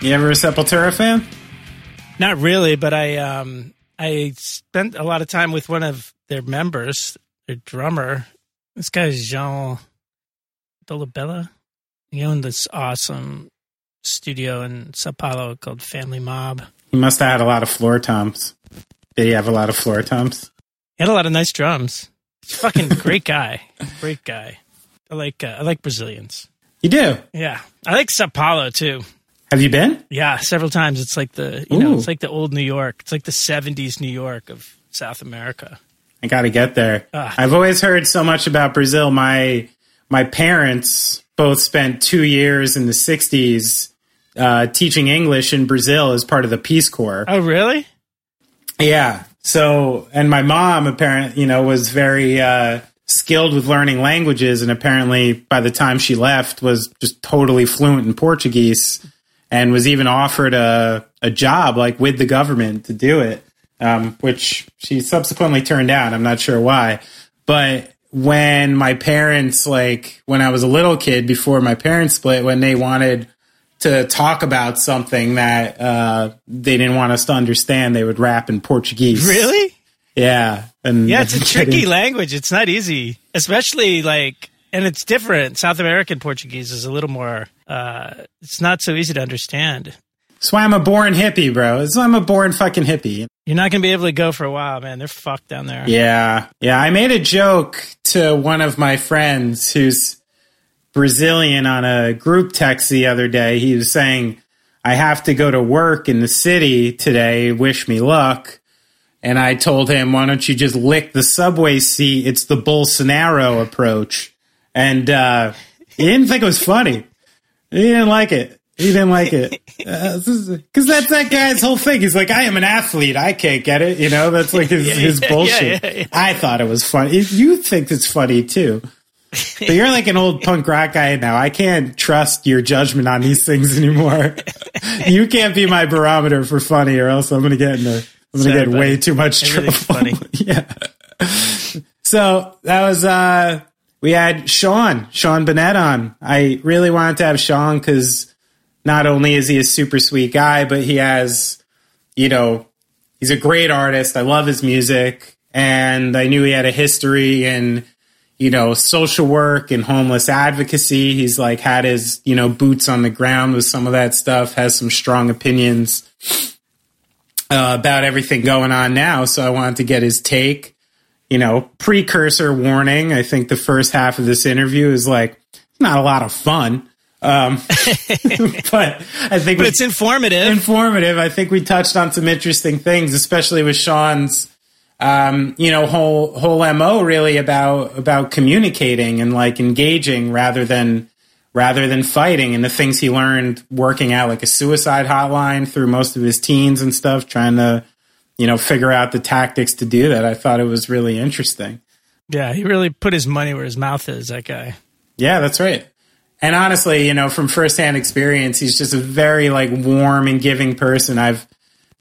You ever a Sepultura fan? Not really, but I um I spent a lot of time with one of their members, their drummer. This guy is Jean Dolabella. He owned this awesome studio in Sao Paulo called Family Mob. He must have had a lot of floor toms. Did he have a lot of floor toms? He had a lot of nice drums. He's a fucking great guy. Great guy. I like uh, I like Brazilians. You do? Yeah, I like Sao Paulo too. Have you been? Yeah, several times. It's like the you know, it's like the old New York. It's like the '70s New York of South America. I got to get there. Ah. I've always heard so much about Brazil. My my parents both spent two years in the '60s uh, teaching English in Brazil as part of the Peace Corps. Oh, really? Yeah. So, and my mom apparently, you know, was very uh, skilled with learning languages, and apparently by the time she left, was just totally fluent in Portuguese, and was even offered a a job like with the government to do it, um, which she subsequently turned down. I'm not sure why, but when my parents, like when I was a little kid, before my parents split, when they wanted to talk about something that uh, they didn't want us to understand, they would rap in Portuguese. Really? Yeah. And Yeah, it's a tricky language. It's not easy, especially like, and it's different. South American Portuguese is a little more. Uh It's not so easy to understand. That's why I'm a born hippie, bro. That's why I'm a born fucking hippie. You're not going to be able to go for a while, man. They're fucked down there. Yeah. Yeah. I made a joke to one of my friends who's Brazilian on a group text the other day. He was saying, I have to go to work in the city today. Wish me luck. And I told him, why don't you just lick the subway seat? It's the Bolsonaro approach. And uh, he didn't think it was funny. He didn't like it. He didn't like it. Because that's that guy's whole thing. He's like, I am an athlete. I can't get it. You know, that's like his, his yeah, bullshit. yeah, yeah. I thought it was funny. You think it's funny too. But you're like an old punk rock guy now. I can't trust your judgment on these things anymore. you can't be my barometer for funny, or else I'm going to get in a, I'm going to Sorry, get way too much trouble. Funny. yeah. So that was uh we had Sean, Sean Bonnette on. I really wanted to have Sean because not only is he a super sweet guy, but he has, you know, he's a great artist. I love his music. And I knew he had a history in, you know, social work and homeless advocacy. He's like had his, you know, boots on the ground with some of that stuff, has some strong opinions uh, about everything going on now. So I wanted to get his take. You know, precursor warning. I think the first half of this interview is like not a lot of fun. Um, but I think But we- it's informative. informative. I think we touched on some interesting things, especially with Sean's, um, you know, whole whole mo really about about communicating and like engaging rather than rather than fighting, and the things he learned working out like a suicide hotline through most of his teens and stuff, trying to you know figure out the tactics to do that. I thought it was really interesting. yeah, he really put his money where his mouth is. That guy. Yeah, that's right. and honestly, you know, from firsthand experience, he's just a very like warm and giving person. I've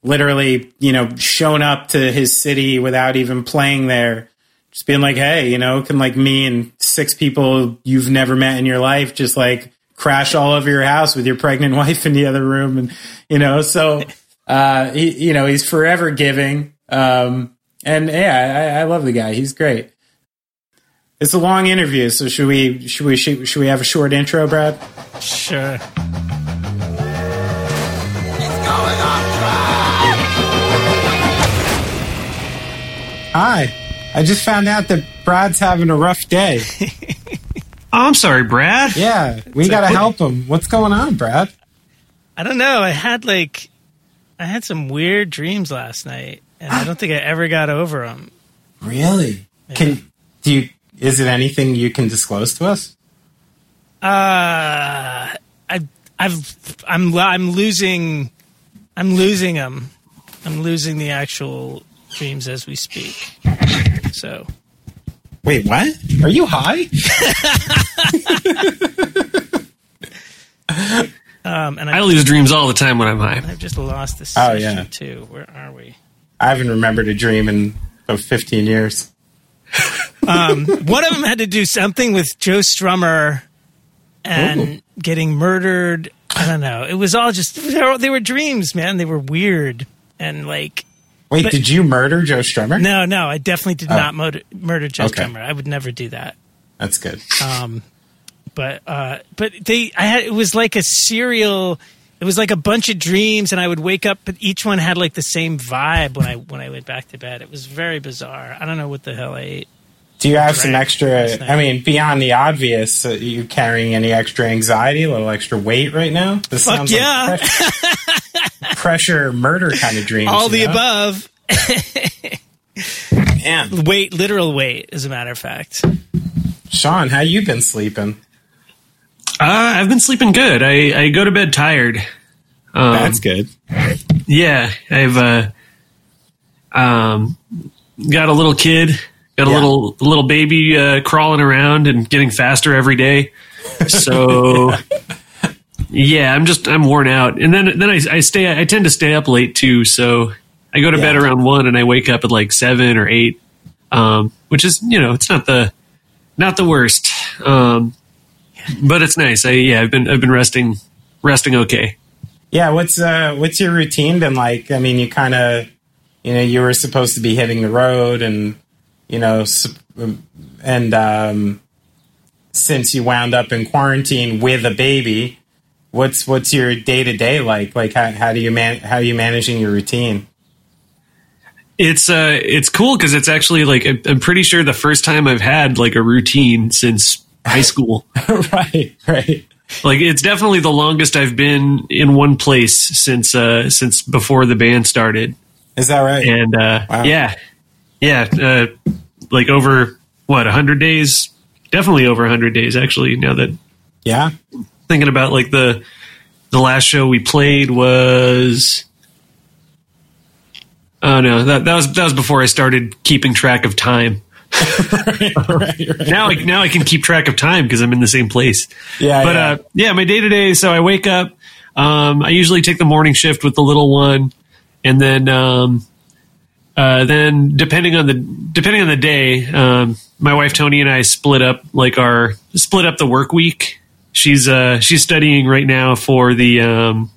literally, you know, shown up to his city without even playing there, just being like, hey, you know, can like me and six people you've never met in your life just like crash all over your house with your pregnant wife in the other room, and you know, so uh, he, you know, he's forever giving. Um, and yeah, I, I love the guy. He's great. It's a long interview, so should we should we should, should we have a short intro, Brad? Sure. Hi. I just found out that Brad's having a rough day. Oh, I'm sorry, Brad. Yeah, we got to help him. What's going on, Brad? I don't know. I had like, I had some weird dreams last night, and I don't think I ever got over them. Really? Can do you? Is it anything you can disclose to us? Uh, I, I've, I'm, I'm losing, I'm losing them. I'm losing the actual dreams as we speak. So Wait, what? Are you high? Um, and I I, lose dreams all the time when I'm high. I've just lost this Oh, session yeah. too. Where are we? I haven't remembered a dream in about 15 years. One of them had to do something with Joe Strummer and Ooh. getting murdered. I don't know. It was all just they were, they were dreams, man. They were weird and like Wait, But- did you murder Joe Strummer? no, no. I definitely did not murder, murder Joe Okay. Strummer. I would never do that. That's good. Um, but uh, but they, I had it was like a serial. It was like a bunch of dreams, and I would wake up, but each one had like the same vibe when I when I went back to bed. It was very bizarre. I don't know what the hell I ate. Do you have some extra? I mean, beyond the obvious, uh, you carrying any extra anxiety, a little extra weight right now? This Fuck sounds yeah. like pressure, pressure murder kind of dreams. All the know? above. Man, Weight, literal weight, as a matter of fact. Sean, how you been sleeping? Uh, I've been sleeping good. I, I go to bed tired. Um, That's good. yeah, I've uh, um, got a little kid, got a Yeah. little little baby uh, crawling around and getting faster every day. So yeah, I'm just I'm worn out, and then then I, I stay I tend to stay up late too. So I go to bed around one, and I wake up at like seven or eight, um, which is you know it's not the not the worst, um, but it's nice. I yeah I've been I've been resting resting okay. Yeah, what's uh what's your routine been like? I mean, you kind of you know, you were supposed to be hitting the road and you know, and um since you wound up in quarantine with a baby, what's what's your day-to-day like? Like how how do you man how are you managing your routine? It's uh, it's cool because it's actually like I'm pretty sure the first time I've had like a routine since high school. right, right. like it's definitely the longest I've been in one place since uh since before the band started. Is that right? And uh, Wow. yeah, yeah, uh, like over what a hundred days. Definitely over a hundred days actually. Now that yeah. thinking about like the the last show we played was oh no that that was that was before I started keeping track of time. right, right. now I now I can keep track of time because I'm in the same place. Yeah, but yeah. uh, yeah, my day to day. So I wake up. Um, I usually take the morning shift with the little one, and then um, uh, then depending on the depending on the day, um, my wife Tony and I split up like our split up the work week. She's uh, she's studying right now for the um,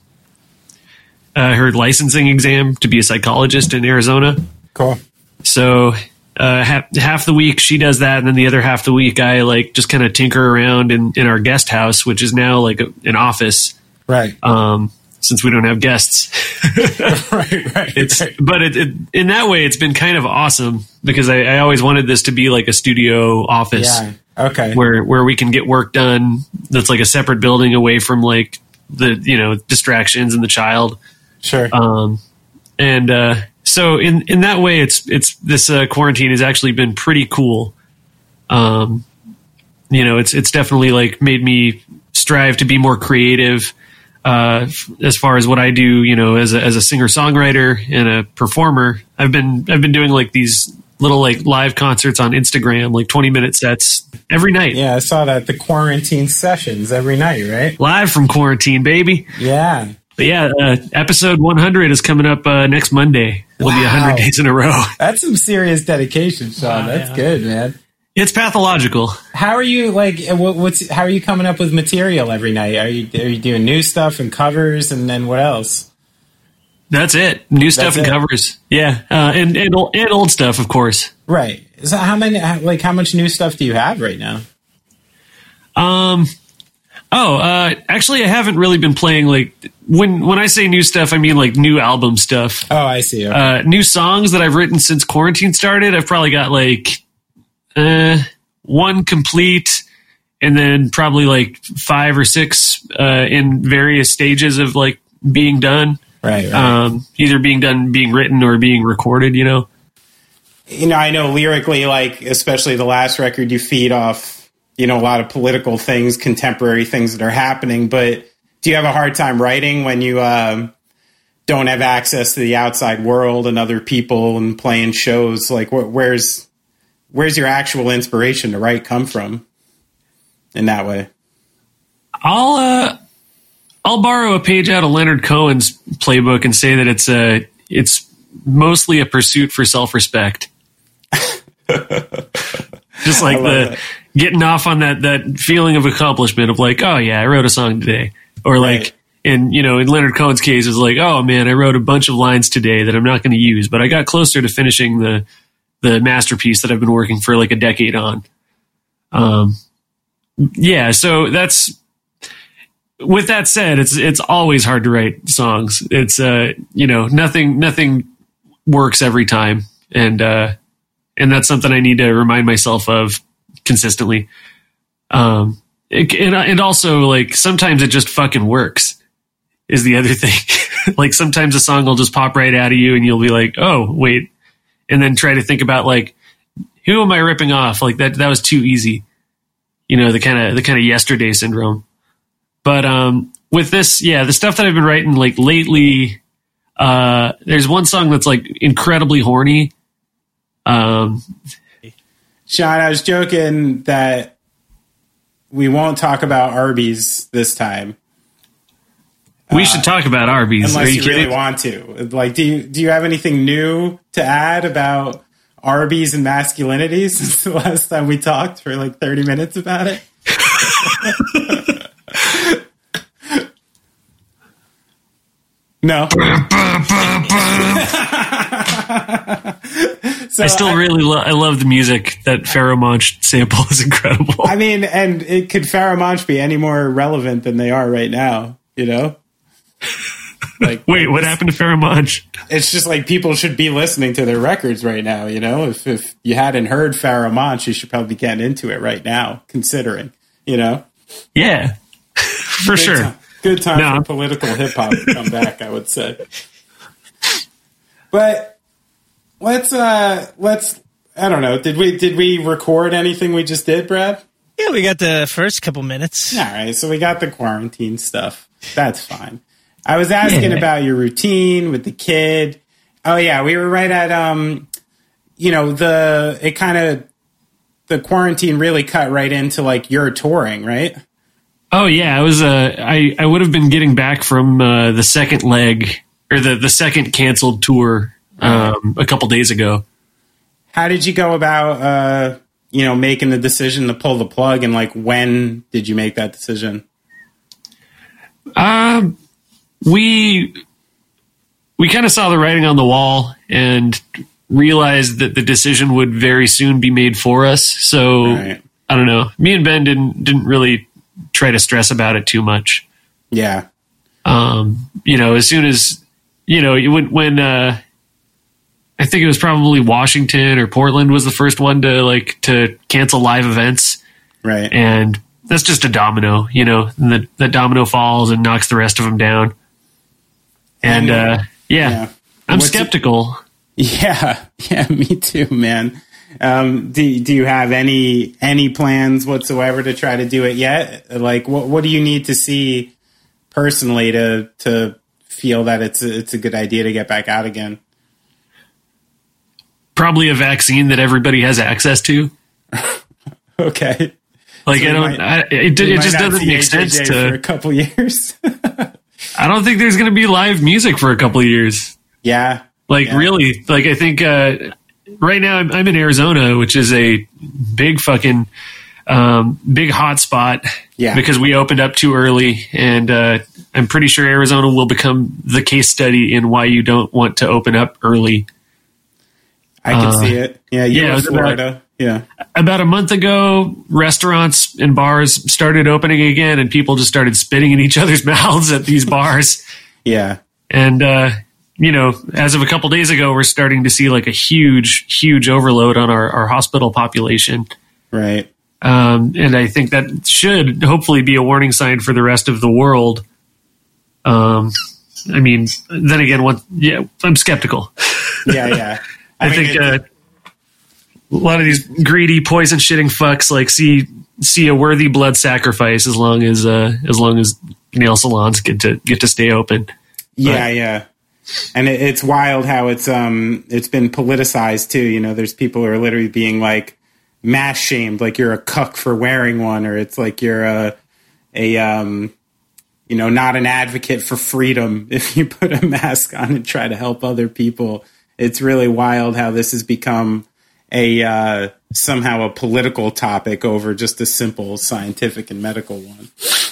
uh, her licensing exam to be a psychologist in Arizona. Cool. So uh, half, half the week she does that, and then the other half the week I like just kind of tinker around in, in our guest house, which is now like a, an office Right. um, since we don't have guests. right, right. It's right. but it, it, in that way it's been kind of awesome because I, I always wanted this to be like a studio office Yeah. Okay. where where we can get work done. That's like a separate building away from like the you know distractions and the child. Sure. Um, and uh, so in in that way, it's it's this uh, quarantine has actually been pretty cool. Um, you know, it's it's definitely like made me strive to be more creative uh, f- as far as what I do. You know, as a, as a singer songwriter and a performer, I've been I've been doing like these little like live concerts on Instagram, like 20 minute sets every night. Yeah, I saw that the quarantine sessions every night, right? Live from quarantine, baby. Yeah. But yeah, uh, episode 100 is coming up uh, next Monday. It'll be Wow. 100 days in a row. That's some serious dedication, Sean. Wow, That's yeah. good, man. It's pathological. How are you like? What, what's how are you coming up with material every night? Are you are you doing new stuff and covers, and then what else? That's it. New stuff That's and it. covers. Yeah, uh, and and old, and old stuff, of course. Right. So how many like how much new stuff do you have right now? Um. Oh, uh, actually, I haven't really been playing like when when I say new stuff, I mean like new album stuff. Oh, I see. Okay. Uh, new songs that I've written since quarantine started. I've probably got like uh, one complete, and then probably like five or six uh, in various stages of like being done. right. Right. Um, either being done, being written, or being recorded. You know. you know, I know lyrically, like especially the last record, you feed off you know a lot of political things, contemporary things that are happening. But do you have a hard time writing when you um, don't have access to the outside world and other people and playing shows? Like, wh- where's where's your actual inspiration to write come from? In that way, I'll uh, I'll borrow a page out of Leonard Cohen's playbook and say that it's a it's mostly a pursuit for self respect. Just like the that. Getting off on that that feeling of accomplishment of like, oh yeah, I wrote a song today, or like. Right. In you know, in Leonard Cohen's case, it's like, oh man, I wrote a bunch of lines today that I'm not going to use, but I got closer to finishing the the masterpiece that I've been working for like a decade on. Um, yeah, so that's with that said, it's it's always hard to write songs. It's uh you know nothing nothing works every time, and uh, and that's something I need to remind myself of consistently. Um, and and also like sometimes it just fucking works is the other thing. like sometimes a song will just pop right out of you, and you'll be like, oh wait, and then try to think about like who am I ripping off? Like that that was too easy. You know the kind of the kind of yesterday syndrome. But um, with this, yeah, the stuff that I've been writing like lately, uh, there's one song that's like incredibly horny. Um, Sean, I was joking that we won't talk about Arby's this time. we should talk about Arby's. Are unless you you, really want to. Like, do you do you have anything new to add about Arby's and masculinity since the last time we talked for like thirty minutes about it? no. so I still really lo- I love the music. That Pharoahe Monch sample is incredible. I mean, and it could Pharoahe Monch be any more relevant than they are right now? You know. Like, Wait, what happened to Pharoahe Monch? it's just like people should be listening to their records right now. You know, if if you hadn't heard Pharoahe Monch, you should probably getting into it right now. Considering, you know, Yeah, for Good sure. time, good time No. for political hip hop to come back. I would say, but let's uh let's. I don't know. Did we did we record anything we just did, Brad? Yeah, we got the first couple minutes. All right, so we got the quarantine stuff. That's fine. I was asking about your routine with the kid. Oh yeah, we were right at um you know, the it kind of the quarantine really cut right into like your touring, right? Oh yeah, I was. Uh, I I would have been getting back from uh, the second leg or the the second canceled tour um, a couple days ago. How did you go about uh you know, making the decision to pull the plug and like when did you make that decision? Um, we we kind of saw the writing on the wall and realized that the decision would very soon be made for us. So Right. I don't know. Me and Ben didn't didn't really try to stress about it too much. Yeah. Um, you know, as soon as you know when when uh, I think it was probably Washington or Portland was the first one to like to cancel live events, Right. and that's just a domino. You know, and the the domino falls and knocks the rest of them down. And uh, yeah, yeah. I'm What's it- skeptical. Yeah, yeah, me too, man. Um, do do you have any any plans whatsoever to try to do it yet? Like, what what do you need to see personally to to feel that it's a, it's a good idea to get back out again? Probably a vaccine that everybody has access to. Okay. Like So I don't, might- I, it, it just doesn't make sense HJJ for a couple years. I don't think there's going to be live music for a couple of years. yeah. Like Yeah. really, like I think uh, right now I'm, I'm in Arizona, which is a big fucking um, big hot spot. Yeah. because we opened up too early, and uh, I'm pretty sure Arizona will become the case study in why you don't want to open up early. I can Uh, see it. Yeah, you yeah, it about- Florida. yeah. About a month ago, restaurants and bars started opening again, and people just started spitting in each other's mouths at these bars. Yeah. And, uh, you know, as of a couple days ago, we're starting to see like a huge, huge overload on our, our hospital population. Right. Um, and I think that should hopefully be a warning sign for the rest of the world. Um, I mean, then again, what, yeah, I'm skeptical. Yeah, yeah. I, mean, think, it- uh, a lot of these greedy, poison shitting fucks like see, see a worthy blood sacrifice as long as, uh, as long as nail salons get to, get to stay open. Yeah, yeah. And it, it's wild how it's um it's been politicized too. You know, there's people who are literally being like mass shamed, like you're a cuck for wearing one, or it's like you're a a um you know not an advocate for freedom if you put a mask on and try to help other people. It's really wild how this has become a uh, somehow a political topic over just a simple scientific and medical one.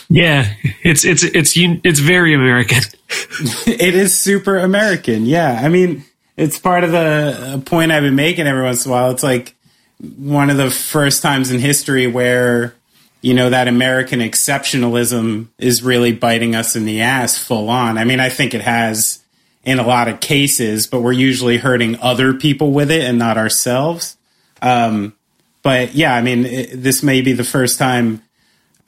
Yeah, it's it's it's it's very American. it is super American. Yeah. I mean, it's part of the uh, point I've been making every once in a while. It's like one of the first times in history where, you know, that American exceptionalism is really biting us in the ass full on. I mean, I think it has in a lot of cases, but we're usually hurting other people with it and not ourselves. Um, but yeah, I mean, it, this may be the first time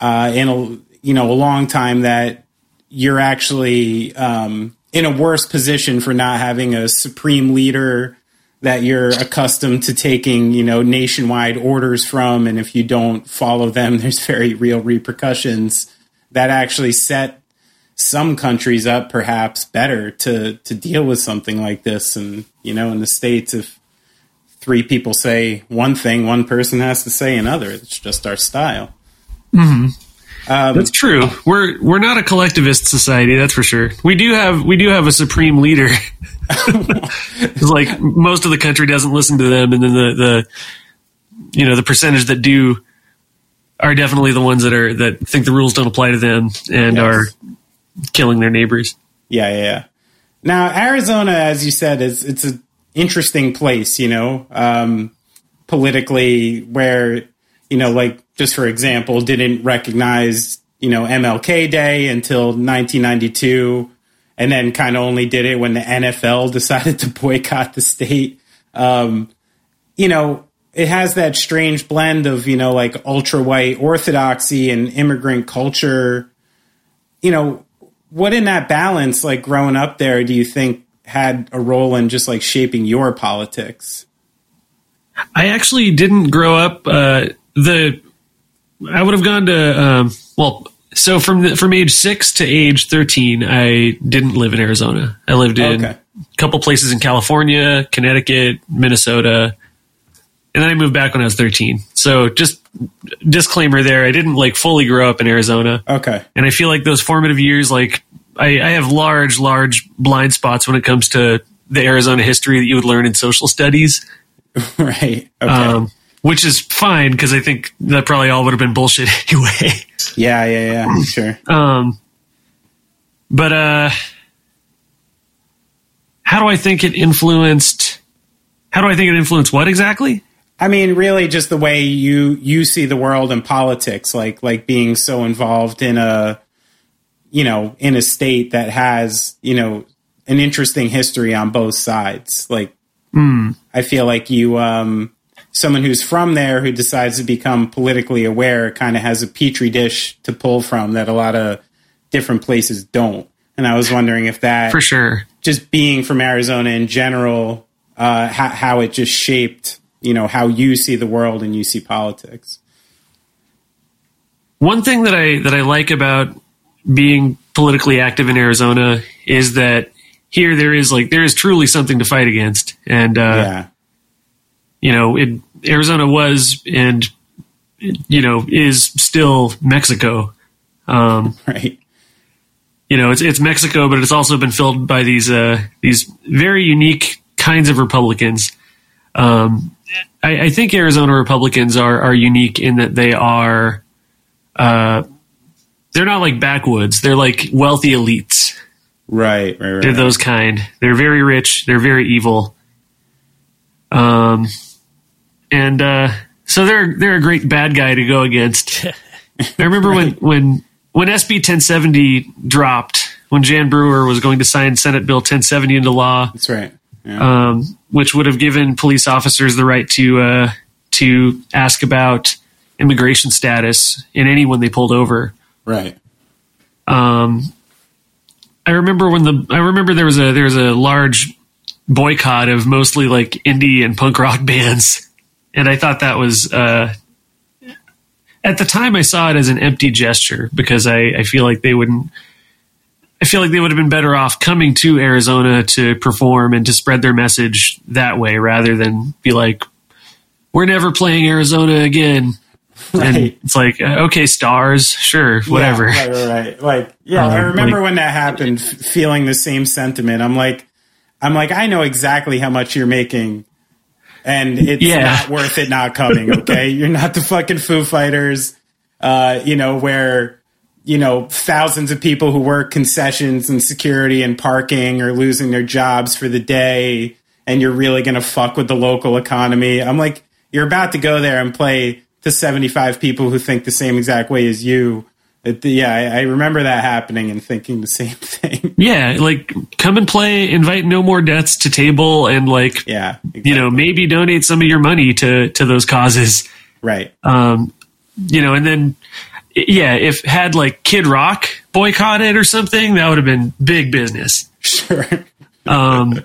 uh, in a you know a long time that you're actually um, in a worse position for not having a supreme leader that you're accustomed to taking, you know, nationwide orders from, and if you don't follow them, there's very real repercussions that actually set some countries up perhaps better to to deal with something like this. And you know, in the states, if three people say one thing, one person has to say another. It's just our style. Mm-hmm. Um, that's true. We're we're not a collectivist society, that's for sure. We do have we do have a supreme leader. it's like most of the country doesn't listen to them, and then the the you know the percentage that do are definitely the ones that are that think the rules don't apply to them and Yes. are killing their neighbors. Yeah, yeah, yeah. Now, Arizona, as you said, is it's an interesting place, you know, um, politically, where you know, like just for example, didn't recognize you know MLK Day until 1992, and then kind of only did it when the NFL decided to boycott the state. Um, you know, it has that strange blend of you know like ultra white orthodoxy and immigrant culture. You know, what in that balance, like growing up there, do you think had a role in just like shaping your politics? I actually didn't grow up. Uh, the I would have gone to um, well, so from the, from age six to age thirteen, I didn't live in Arizona. I lived in Okay. a couple places in California, Connecticut, Minnesota, and then I moved back when I was thirteen. So just disclaimer there, I didn't like fully grow up in Arizona, Okay. and I feel like those formative years, like I, I have large, large blind spots when it comes to the Arizona history that you would learn in social studies right. Okay. um, which is fine because I think that probably all would have been bullshit anyway. yeah, yeah, yeah. Sure. Um, but uh, how do I think it influenced? How do I think it influenced what exactly? I mean, really, just the way you you see the world and politics, like like being so involved in a, you know, in a state that has you know an interesting history on both sides. Like, I feel like you, um, someone who's from there who decides to become politically aware, kind of has a petri dish to pull from that a lot of different places don't. And I was wondering if that For sure. just being from Arizona in general, uh, how, how it just shaped, you know, how you see the world and you see politics. One thing that I that I like about being politically active in Arizona is that here there is like there is truly something to fight against, and uh, yeah, you know, it, Arizona was and you know is still Mexico. Um, Right. you know, it's it's Mexico, but it's also been filled by these uh, these very unique kinds of Republicans. Um, I, I think Arizona Republicans are are unique in that they are, uh, they're not like backwoods; they're like wealthy elites. Right. Right. Right. They're those kind. They're very rich. They're very evil. Um, and uh, so they're they're a great bad guy to go against. I remember when when when SB 1070 dropped, when Jan Brewer was going to sign Senate Bill 1070 into law, That's right. Yeah. um, which would have given police officers the right to uh, to ask about immigration status in anyone they pulled over. right. Um, I remember when the I remember there was a there was a large boycott of mostly like indie and punk rock bands, and I thought that was uh, at the time I saw it as an empty gesture because I, I feel like they wouldn't. I feel like they would have been better off coming to Arizona to perform and to spread their message that way rather than be like, "We're never playing Arizona again." And it's like, uh, okay, stars, sure, whatever. Yeah, right, right, right. Like, yeah, I Um, remember like- when that happened, feeling the same sentiment. I'm like, I'm like, I know exactly how much you're making, and it's Yeah. not worth it not coming. Okay, you're not the fucking Foo Fighters, uh, you know, where you know thousands of people who work concessions and security and parking are losing their jobs for the day, and you're really gonna fuck with the local economy. I'm like, you're about to go there and play to 75 people who think the same exact way as you. It, yeah, I, I remember that happening and thinking the same thing. Yeah, like come and play, invite no more deaths to table, and like yeah, you know maybe donate some of your money to to those causes. right. Um, you know, and then yeah, if had like Kid Rock boycotted or something, that would have been big business. Sure. Um,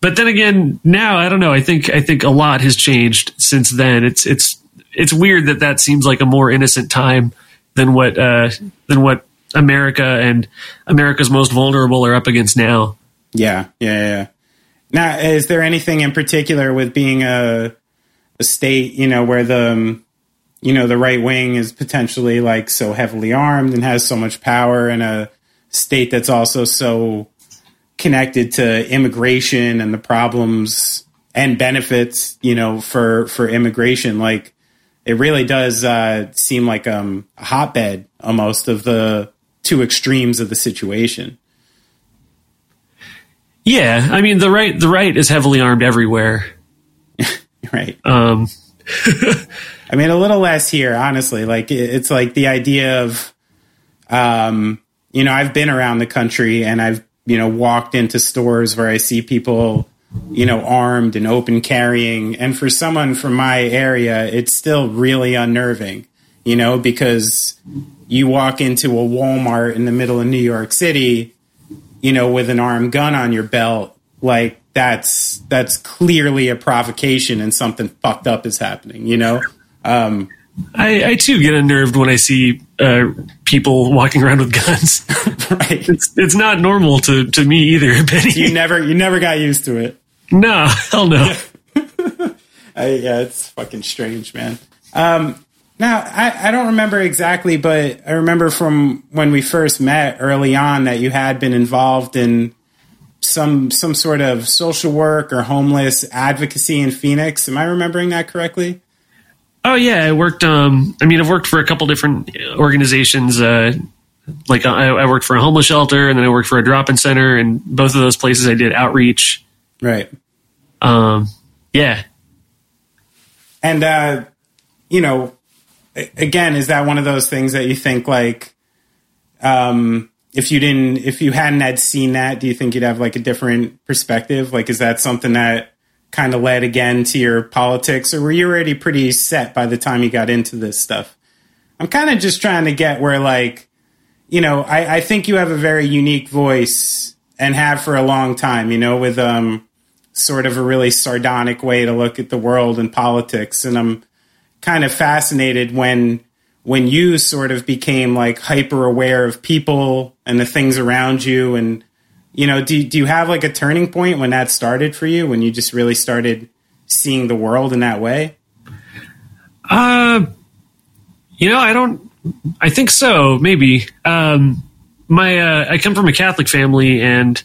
but then again, now I don't know. I think I think a lot has changed since then. It's it's it's weird that that seems like a more innocent time than what uh, than what America and America's most vulnerable are up against now. Yeah, yeah, yeah. Now, is there anything in particular with being a a state, you know, where the um, you know the right wing is potentially like so heavily armed and has so much power, in a state that's also so connected to immigration and the problems and benefits, you know, for for immigration, like it really does uh, seem like um, a hotbed almost of the two extremes of the situation. Yeah, I mean the right the right is heavily armed everywhere. Right. Um, I mean, a little less here, honestly. Like, it's like the idea of, um, you know, I've been around the country and I've, you know, walked into stores where I see people, you know, armed and open carrying. And for someone from my area, it's still really unnerving, you know, because you walk into a Walmart in the middle of New York City, you know, with an armed gun on your belt, like that's that's clearly a provocation and something fucked up is happening, you know? Um, I, I too get unnerved when I see uh, people walking around with guns. right. it's it's not normal to to me either, Benny. You never you never got used to it. no, hell no. I, yeah, it's fucking strange, man. Um, now I, I don't remember exactly, but I remember from when we first met early on that you had been involved in some some sort of social work or homeless advocacy in Phoenix. Am I remembering that correctly? Oh yeah, I worked. Um, I mean, I've worked for a couple different organizations. Uh, like I, I worked for a homeless shelter, and then I worked for a drop-in center, and both of those places I did outreach. Right. Um, yeah, And uh, you know, again, is that one of those things that you think like, um, if you didn't, if you hadn't had seen that, do you think you'd have like a different perspective? Like, is that something that kind of led again to your politics, or were you already pretty set by the time you got into this stuff? I'm kind of just trying to get where like, you know, I, I think you have a very unique voice and have for a long time. You know, with um, sort of a really sardonic way to look at the world and politics, and I'm kind of fascinated when when you sort of became like hyper aware of people and the things around you and you know do, do you have like a turning point when that started for you when you just really started seeing the world in that way? Uh, you know, I don't. I think so. Maybe. Um, my uh, I come from a Catholic family, and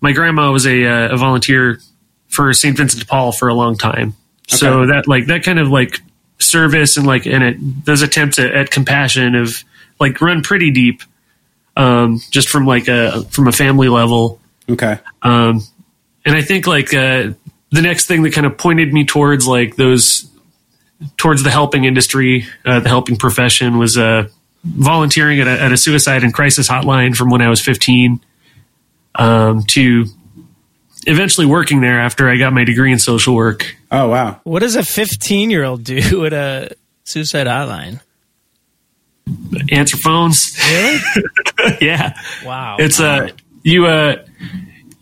my grandma was a, uh, a volunteer for St. Vincent de Paul for a long time. Okay. So that like that kind of like service and like and it those attempts at, at compassion have like run pretty deep. Um, just from like a from a family level. Okay. Um, and I think like uh, the next thing that kind of pointed me towards like those towards the helping industry, uh, the helping profession was uh, volunteering at a, at a suicide and crisis hotline from when I was 15 um, to eventually working there after I got my degree in social work. Oh wow. What does a 15 year old do at a suicide hotline? Answer phones. Really? yeah. Wow. It's uh you uh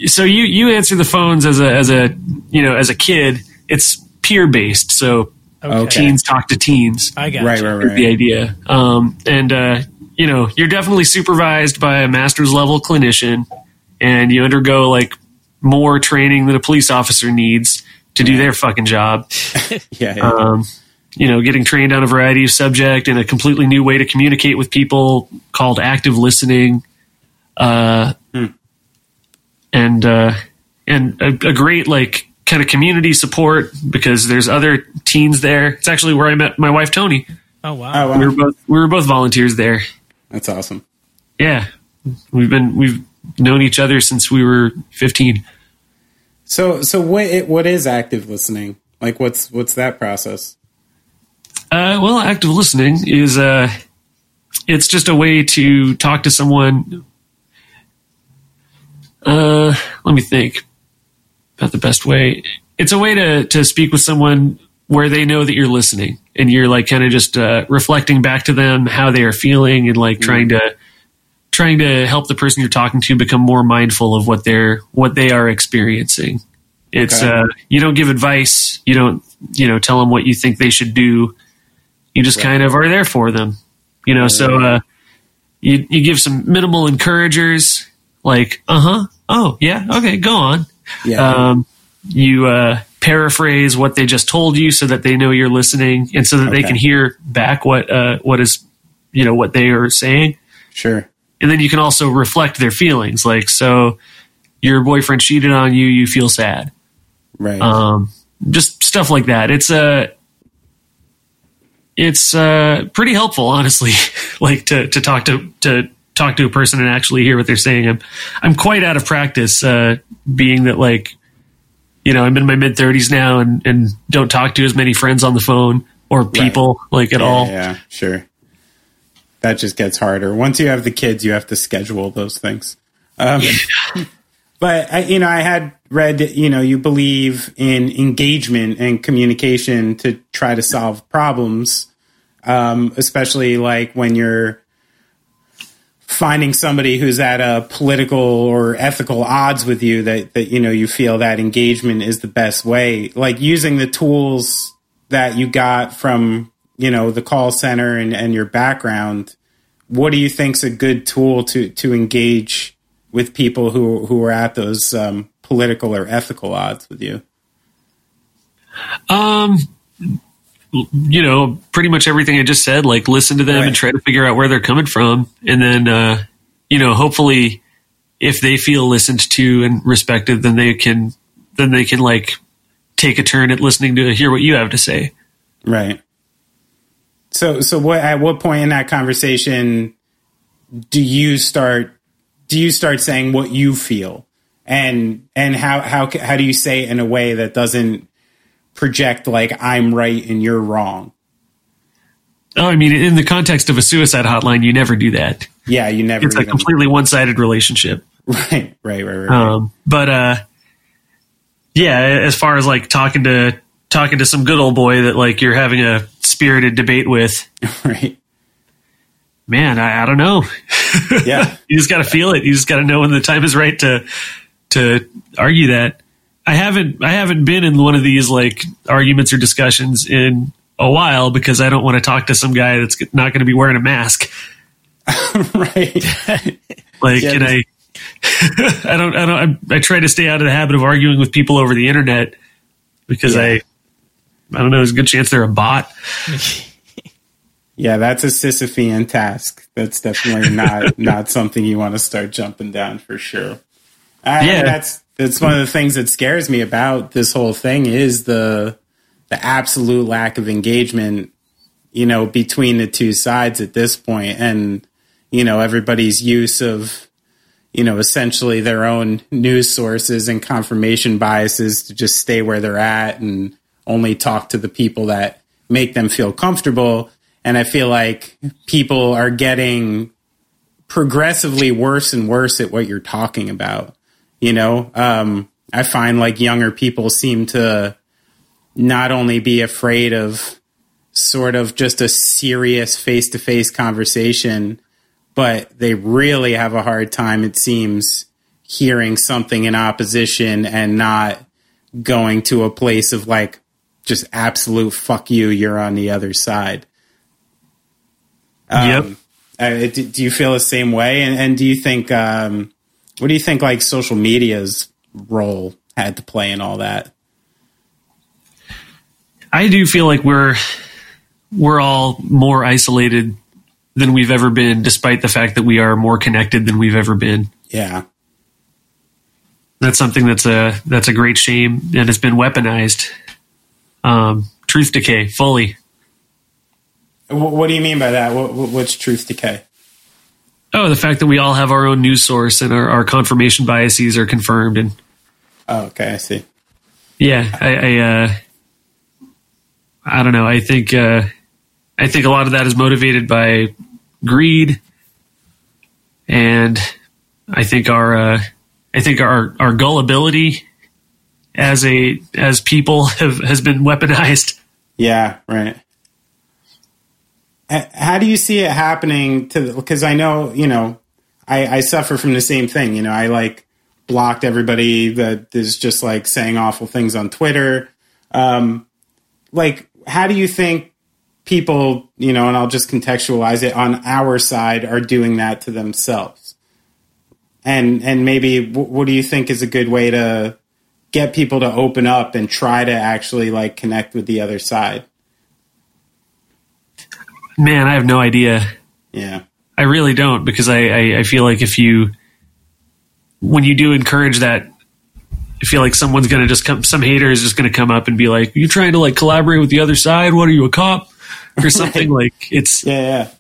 so you you answer the phones as a as a you know as a kid. It's peer based, so Okay. teens talk to teens. I got Right, you. right, is the idea. Um, and uh, you know, you're definitely supervised by a master's level clinician, and you undergo like more training than a police officer needs to do their fucking job. Yeah. yeah. Um, you know, getting trained on a variety of subject and a completely new way to communicate with people called active listening. Uh, and uh, and a, a great like kind of community support because there's other teens there. It's actually where I met my wife Tony. Oh, wow. oh wow. We were both we were both volunteers there. That's awesome. Yeah, we've been we've known each other since we were 15. So so what what is active listening? Like what's what's that process? Uh, well, active listening is uh, it's just a way to talk to someone. Uh, let me think about the best way. It's a way to to speak with someone where they know that you're listening and you're like kind of just uh, reflecting back to them how they are feeling and like trying to trying to help the person you're talking to become more mindful of what they're what they are experiencing. It's Okay. uh, you don't give advice, you don't you know tell them what you think they should do. You just kind of are there for them, you know. So uh, you you give some minimal encouragers like uh huh oh yeah okay go on. Yeah. Um, you uh, paraphrase what they just told you so that they know you're listening and so that they can hear back what uh, what is you know what they are saying sure. and then you can also reflect their feelings like so your boyfriend cheated on you you feel sad Right. um, just stuff like that it's uh, it's uh, pretty helpful honestly like to, to talk to to talk to a person and actually hear what they're saying i'm i'm quite out of practice uh, being that like you know i'm in my mid 30s now and and don't talk to as many friends on the phone or people like at yeah, all yeah, sure. That just gets harder. Once you have the kids, you have to schedule those things. Um, but I, you know, I had read you know you believe in engagement and communication to try to solve problems, um, especially like when you're finding somebody who's at a political or ethical odds with you that that you know you feel that engagement is the best way. Like using the tools that you got from you know the call center and, and your background what do you think's a good tool to to engage with people who who are at those um, political or ethical odds with you Um, you know, pretty much everything I just said. Like, listen to them Right. and try to figure out where they're coming from, and then, uh, you know, hopefully, if they feel listened to and respected, then they can, then they can like take a turn at listening to hear what you have to say. Right. So so what at what point in that conversation do you start do you start saying what you feel and and how how how do you say it in a way that doesn't project like I'm right and you're wrong? Oh, I mean, in the context of a suicide hotline, you never do that. Yeah, you never It's a completely one-sided relationship. right right right right. Um, but uh, yeah, as far as like talking to talking to some good old boy that like you're having a spirited debate with, right. man, I, I don't know. Yeah. you just got to feel it. You just got to know when the time is right to to argue that. I haven't I haven't been in one of these like arguments or discussions in a while because I don't want to talk to some guy that's not going to be wearing a mask. right. Like, Yeah, and I I don't I don't I, I try to stay out of the habit of arguing with people over the internet because Yeah. I I don't know. There's a good chance they're a bot. Yeah, that's a Sisyphean task. That's definitely not not something you want to start jumping down for sure. I, Yeah. that's that's one of the things that scares me about this whole thing is the the absolute lack of engagement, you know, between the two sides at this point, and you know everybody's use of you know essentially their own news sources and confirmation biases to just stay where they're at and only talk to the people that make them feel comfortable. And I feel like people are getting progressively worse and worse at what you're talking about. You know, um, I find like younger people seem to not only be afraid of sort of just a serious face to face conversation, but they really have a hard time, it seems, hearing something in opposition and not going to a place of like just absolute fuck you, you're on the other side. yep. Uh, do, do you feel the same way? And, and do you think, um, what do you think like social media's role had to play in all that? I do feel like we're we're all more isolated than we've ever been, despite the fact that we are more connected than we've ever been. Yeah. That's something that's a that's a great shame and it's been weaponized. Um, truth decay fully. What, what do you mean by that? What, what, what's truth decay? Oh, the fact that we all have our own news source and our, our confirmation biases are confirmed, and Oh, okay, I see. yeah, I, I, uh, I don't know. I think uh, I think a lot of that is motivated by greed, and I think our uh, I think our our gullibility as a as people have has been weaponized. Yeah, right. How do you see it happening to? Because I know, you know, I, I suffer from the same thing. You know, I like blocked everybody that is just like saying awful things on Twitter. Um, like, how do you think people, you know, and I'll just contextualize it on our side, are doing that to themselves? And and maybe wh- what do you think is a good way to get people to open up and try to actually like connect with the other side? Man, I have no idea. Yeah. I really don't because I, I, I feel like if you when you do encourage that I feel like someone's gonna just come some hater is just gonna come up and be like, you're trying to like collaborate with the other side? What are you a cop? Or something like it's Yeah, yeah.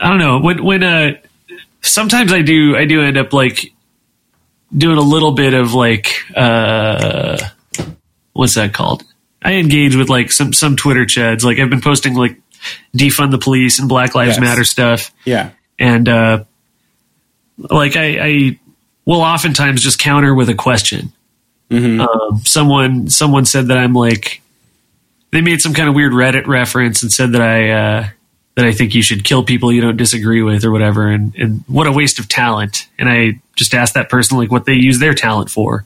I don't know. When when uh sometimes I do I do end up like doing a little bit of like uh what's that called? I engage with like some some Twitter chads. Like I've been posting like defund the police and Black Lives Yes. Matter stuff Yeah. and uh, like I, I will oftentimes just counter with a question. Um, someone someone said that I'm like they made some kind of weird Reddit reference and said that I uh, that I think you should kill people you don't disagree with or whatever, and, and what a waste of talent. And I just asked that person like what they use their talent for,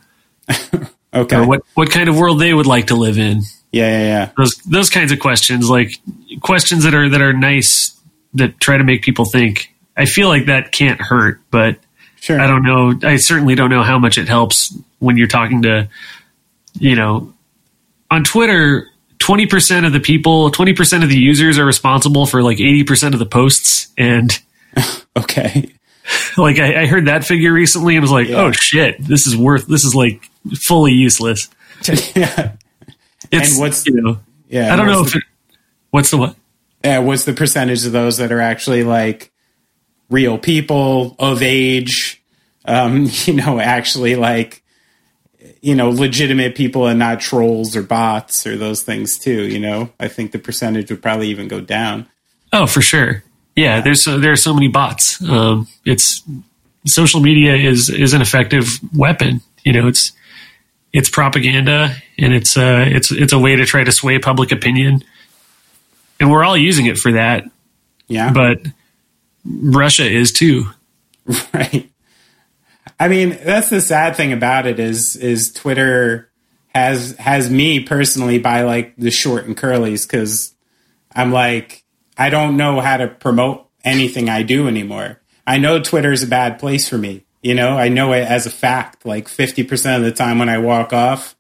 Okay. or what what kind of world they would like to live in. Yeah, yeah, yeah. Those those kinds of questions, like questions that are that are nice that try to make people think. I feel like that can't hurt, but Sure. I don't know. I certainly don't know how much it helps when you're talking to, you know, on Twitter. Twenty percent of the people, twenty percent of the users are responsible for like eighty percent of the posts, and Okay. like I, I heard that figure recently and was like, Yeah. oh shit, this is worth. This is like fully useless. yeah. It's And what's- you know, Yeah. I don't know what's if it, what's the what. yeah, what's the percentage of those that are actually like real people of age? Um, you know, actually like you know, legitimate people and not trolls or bots or those things too, you know. I think the percentage would probably even go down. Oh, for sure. Yeah, there's so, there are so many bots. Um, it's social media is is an effective weapon. You know, it's it's propaganda and it's uh it's it's a way to try to sway public opinion, and we're all using it for that. Yeah. But Russia is too. right i mean that's the sad thing about it is is twitter has has me personally by like the short and curlies because i'm like i don't know how to promote anything i do anymore i know twitter is a bad place for me you know i know it as a fact like 50% of the time when i walk off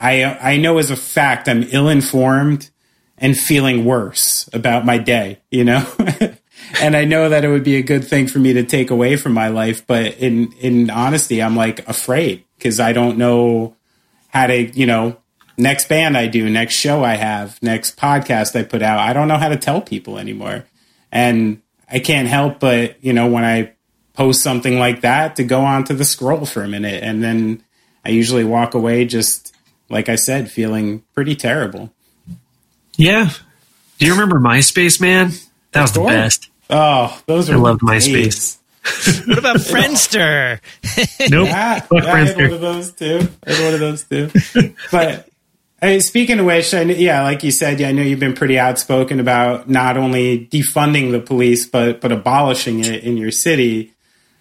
I I know as a fact I'm ill informed and feeling worse about my day, you know? and I know that it would be a good thing for me to take away from my life, but in in honesty, I'm like afraid because I don't know how to, you know, next band I do, next show I have, next podcast I put out. I don't know how to tell people anymore. And I can't help but, you know, when I post something like that to go onto the scroll for a minute and then I usually walk away just like I said feeling pretty terrible. Yeah. Do you remember MySpace, man? That was the best. Oh, those are I loved the MySpace. What about Friendster? Nope. Yeah, Fuck yeah, I had one of those too. I had one of those too. but I mean, speaking of which, I kn- yeah, like you said, yeah, I know you've been pretty outspoken about not only defunding the police, but but abolishing it in your city.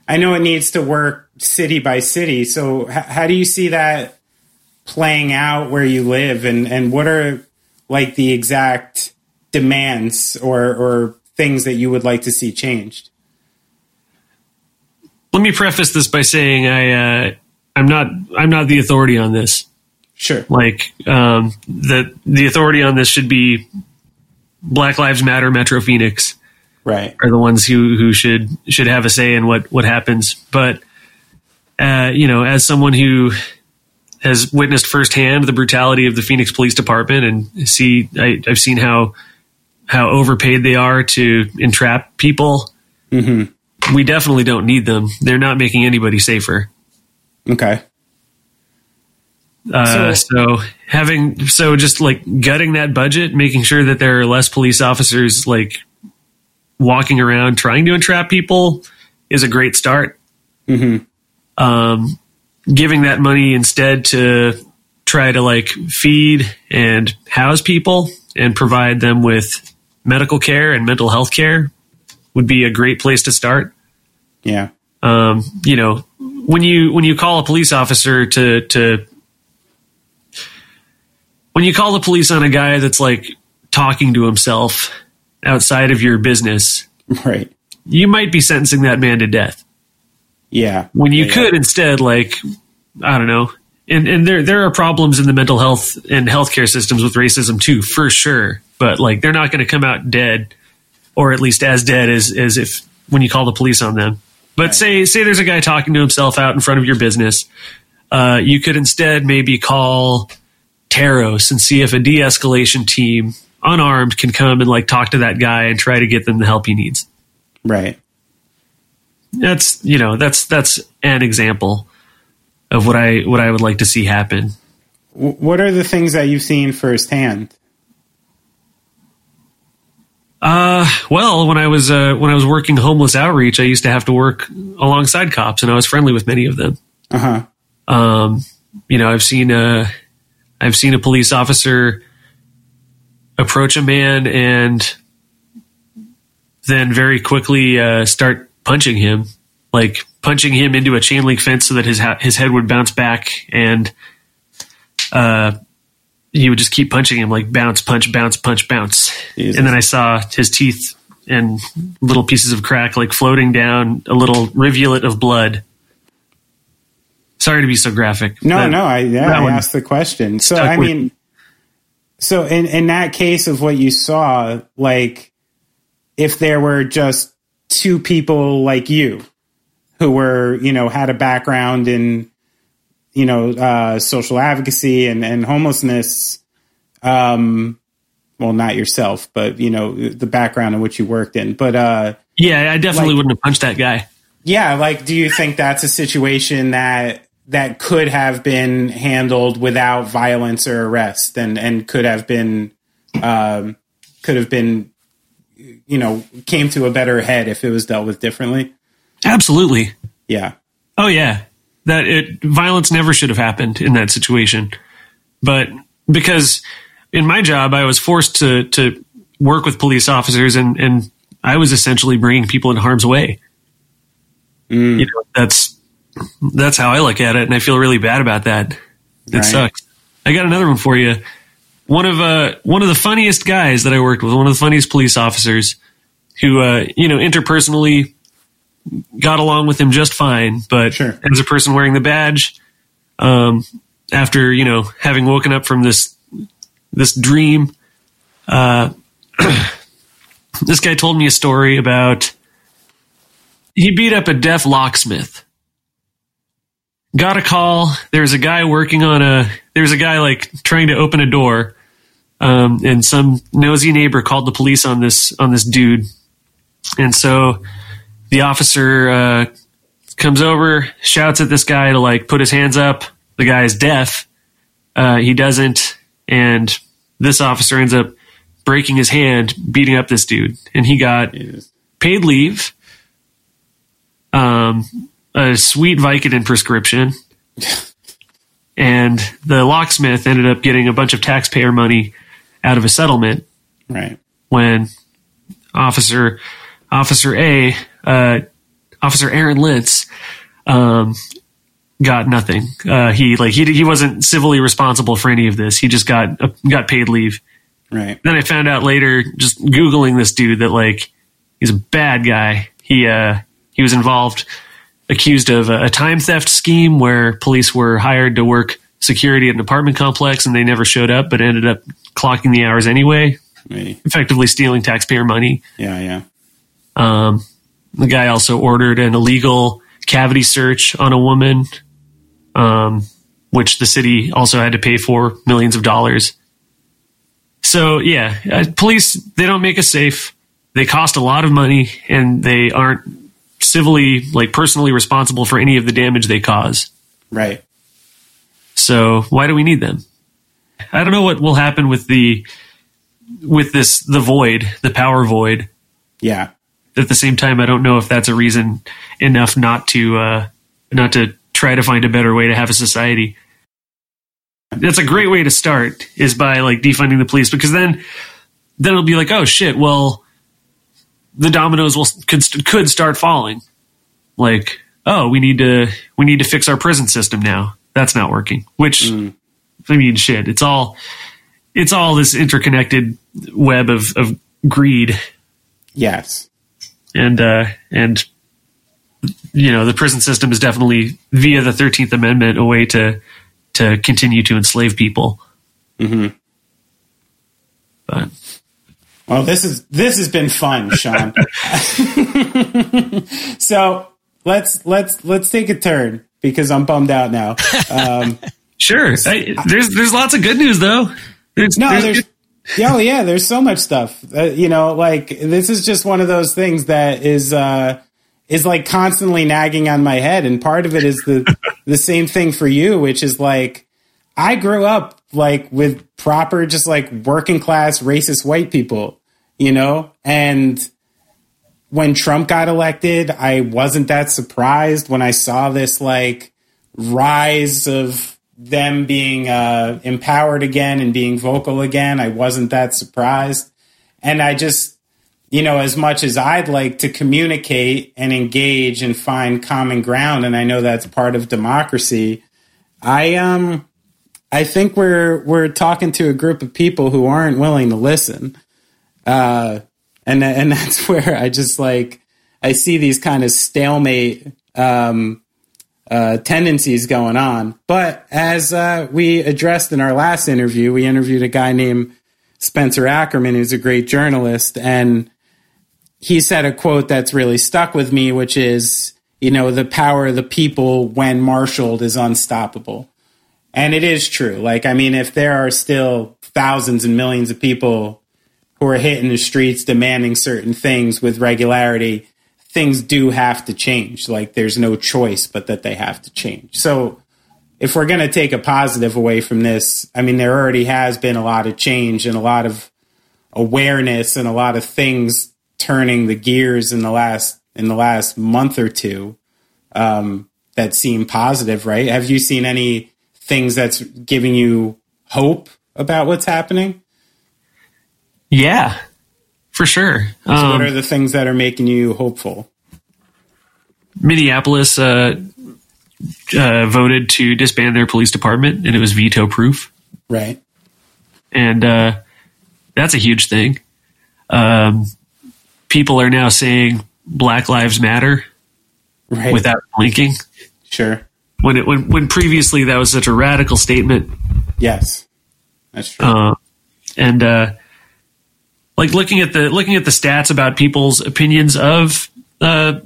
I know it needs to work city by city. So, h- how do you see that playing out where you live, and and what are like the exact demands or or things that you would like to see changed? Let me preface this by saying I uh, I'm not I'm not the authority on this. Sure. Like um, the the authority on this should be Black Lives Matter, Metro Phoenix Right. are the ones who who should should have a say in what what happens. But uh, you know, as someone who has witnessed firsthand the brutality of the Phoenix Police Department and see I, I've seen how how overpaid they are to entrap people. We definitely don't need them. They're not making anybody safer. Okay. Uh, So- so having so just like gutting that budget, making sure that there are less police officers like walking around trying to entrap people is a great start. Um, giving that money instead to try to like feed and house people and provide them with medical care and mental health care would be a great place to start Yeah. um, you know, when you when you call a police officer to to when you call the police on a guy that's like talking to himself outside of your business, Right. you might be sentencing that man to death. Yeah. When you Yeah, yeah. could instead, like, I don't know. And and there there are problems in the mental health and healthcare systems with racism too, for sure. But like they're not going to come out dead, or at least as dead as as if when you call the police on them. But say say there's a guy talking to himself out in front of your business, uh, you could instead maybe call TERROS and see if a de-escalation team, unarmed, can come and like talk to that guy and try to get them the help he needs Right. that's you know that's that's an example of what I what I would like to see happen. What are the things that you've seen firsthand? Uh, well, when I was uh, when I was working homeless outreach, I used to have to work alongside cops, and I was friendly with many of them. Uh huh. Um, you know, I've seen a I've seen a police officer approach a man and then very quickly uh, start punching him, like punching him into a chain link fence so that his ha- his head would bounce back, and uh, he would just keep punching him, like bounce, punch, bounce, punch, bounce. Jesus. And then I saw his teeth and little pieces of crack like floating down a little rivulet of blood. Sorry to be so graphic. No, no. I yeah. I asked the question. So I mean, me. So in in that case of what you saw, like if there were just two people like you who were you know had a background in you know uh, social advocacy and and homelessness, um, well, not yourself, but you know the background in which you worked in, but uh. Yeah, I definitely Like- wouldn't have punched that guy. Yeah, like do you think that's a situation that that could have been handled without violence or arrest and and could have been um could have been you know came to a better head if it was dealt with differently? Absolutely. Yeah. Oh yeah, that it violence never should have happened in that situation, but because in my job I was forced to to work with police officers and and I was essentially bringing people in harm's way. You know, that's that's how I look at it, and I feel really bad about that. It Right. sucks. I got another one for you. One of uh one of the funniest guys that I worked with, one of the funniest police officers, who uh you know interpersonally got along with him just fine, but Sure. as a person wearing the badge, um, after you know having woken up from this this dream, uh, this guy told me a story about he beat up a deaf locksmith. Got a call. There's a guy working on a. There's a guy like trying to open a door, um, and some nosy neighbor called the police on this on this dude, and so the officer uh, comes over, shouts at this guy to like put his hands up. The guy is deaf. Uh, he doesn't, and this officer ends up breaking his hand, beating up this dude, and he got paid leave, um, a sweet Vicodin prescription, and the locksmith ended up getting a bunch of taxpayer money out of a settlement Right. when Officer Officer A, uh, Officer Aaron Lentz, um, got nothing. Uh, he like he he wasn't civilly responsible for any of this. He just got uh, got paid leave. Right. Then I found out later, just googling this dude, that like he's a bad guy. He uh he was involved, accused of a, time theft scheme where police were hired to work security at an apartment complex and they never showed up, but ended up clocking the hours anyway, effectively stealing taxpayer money. Yeah. Yeah. Um, the guy also ordered an illegal cavity search on a woman, um, which the city also had to pay for millions of dollars. So yeah, uh, police they don't make us safe. They cost a lot of money, and they aren't civilly, like personally responsible for any of the damage they cause. Right. So why do we need them? I don't know what will happen with the with this the void, the power void Yeah. at the same time, I don't know if that's a reason enough not to uh, not to try to find a better way to have a society. That's a great way to start is by like defunding the police because then then it'll be like oh shit well the dominoes will could could start falling like oh we need to we need to fix our prison system now that's not working which I mean shit it's all it's all this interconnected web of of greed Yes. and uh, and you know the prison system is definitely via the Thirteenth Amendment a way to to continue to enslave people. Mm-hmm. But Well, this is this has been fun, Sean. so let's let's let's take a turn because I'm bummed out now. Um, sure, I, there's there's lots of good news though. There's, no, there's- there's yeah, oh, yeah, there's so much stuff. Uh, you know, like this is just one of those things that is uh is like constantly nagging on my head and part of it is the the same thing for you, which is like I grew up like with proper just like working class racist white people, you know? And when Trump got elected, I wasn't that surprised when I saw this like rise of them being uh, empowered again and being vocal again. I wasn't that surprised. And I just, you know, as much as I'd like to communicate and engage and find common ground, and I know that's part of democracy, I um I think we're we're talking to a group of people who aren't willing to listen. Uh and and that's where I just like I see these kind of stalemate um uh, tendencies going on. But as uh, we addressed in our last interview, we interviewed a guy named Spencer Ackerman, who's a great journalist, and he said a quote that's really stuck with me, which is, you know, the power of the people when marshaled is unstoppable. And it is true. Like, I mean, if there are still thousands and millions of people who are hitting the streets demanding certain things with regularity, things do have to change. Like there's no choice but that they have to change. So if we're going to take a positive away from this, I mean, there already has been a lot of change and a lot of awareness and a lot of things turning the gears in the last in the last month or two um, that seem positive. Right? Have you seen any things that's giving you hope about what's happening? Yeah, for sure. So Um, what are the things that are making you hopeful? Minneapolis uh, uh, voted to disband their police department, and it was veto proof. Right. and uh, that's a huge thing. Um, people are now saying Black Lives Matter Right. without blinking. sure. when it when when previously that was such a radical statement. Yes, that's true. Uh, and uh, like looking at the looking at the stats about people's opinions of uh,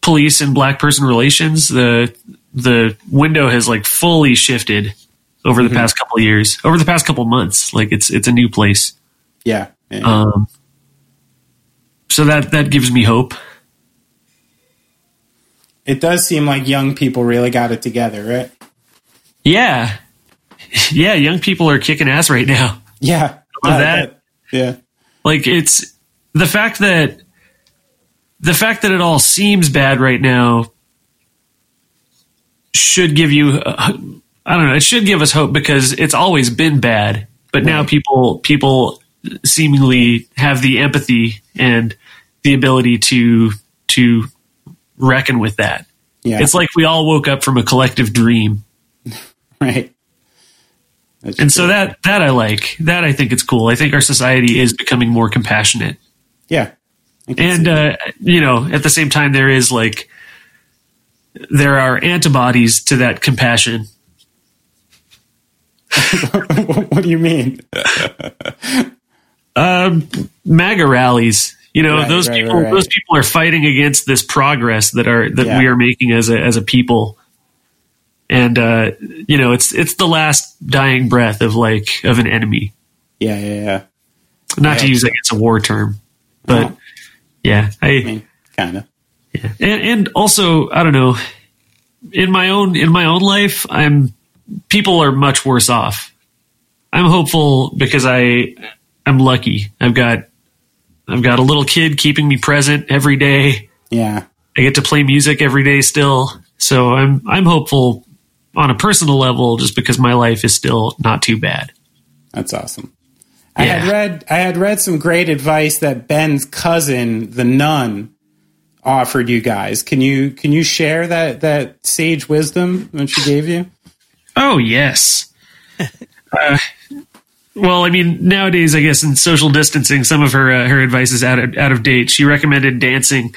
police and black person relations, the the window has like fully shifted over the past couple of years, over the past couple of months. Like it's it's a new place. yeah. yeah. Um, so that that gives me hope. it does seem like young people really got it together, right? Yeah, yeah. Young people are kicking ass right now. Yeah. Love Uh, that. Yeah. Like it's the fact that the fact that it all seems bad right now should give you uh, I don't know, it should give us hope because it's always been bad, but now people people seemingly have the empathy and the ability to to reckon with that. Yeah. It's like we all woke up from a collective dream. right. That's And so that that I like. That I think it's cool. I think our society is becoming more compassionate. yeah. And uh, you know at the same time there is like there are antibodies to that compassion what do you mean? maga rallies you know Right, those right, people right. those people are fighting against this progress that are that Yeah. we are making as a as a people and uh you know it's it's the last dying breath of like of an enemy Yeah, yeah, yeah. not to use like it's a war term but No. yeah I i mean, kind of. Yeah. And and also, I don't know, in my own in my own life, I'm people are much worse off. I'm hopeful because I I'm lucky. I've got I've got a little kid keeping me present every day. Yeah. I get to play music every day still. So I'm I'm hopeful on a personal level just because my life is still not too bad. That's awesome. I had read I had read some great advice that Ben's cousin, the nun, offered you guys. Can you can you share that that sage wisdom that she gave you? Oh yes. uh, well, I mean, nowadays, I guess in social distancing, some of her uh, her advice is out of out of date. She recommended dancing,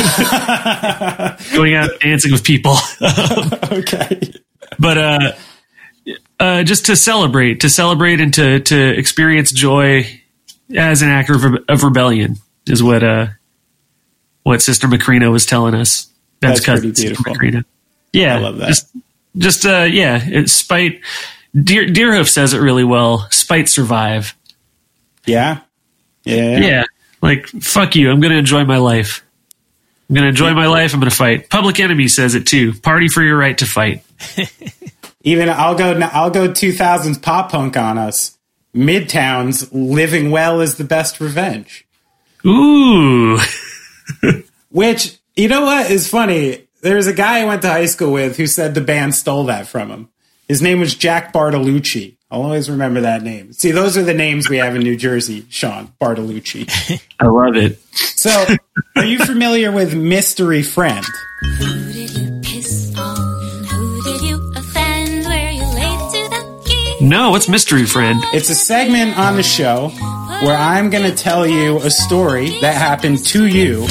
going out dancing with people, okay. But uh, uh, just to celebrate, to celebrate, and to to experience joy as an act of, of rebellion is what uh what Sister Macrina was telling us. That's cousin, Sister beautiful. Macrina. Yeah, I love that. Just, just uh, yeah, it's spite. Deer, Deerhoof says it really well. Spite survive. Yeah. Yeah. Yeah. like fuck you. I'm going to enjoy my life. I'm going to enjoy my life. I'm going to fight. Public Enemy says it too. Party for your right to fight. Even I'll go I'll go 2000s pop punk on us. Midtowns living well is the best revenge. Ooh, Which, you know what is funny? There's a guy I went to high school with who said the band stole that from him. His name was Jack Bartolucci. I'll always remember that name. See, those are the names we have in New Jersey, Sean Bartolucci. I love it. So, are you familiar with Mystery Friend? No, what's mystery friend? It's a segment on the show where I'm going to tell you a story that happened to you.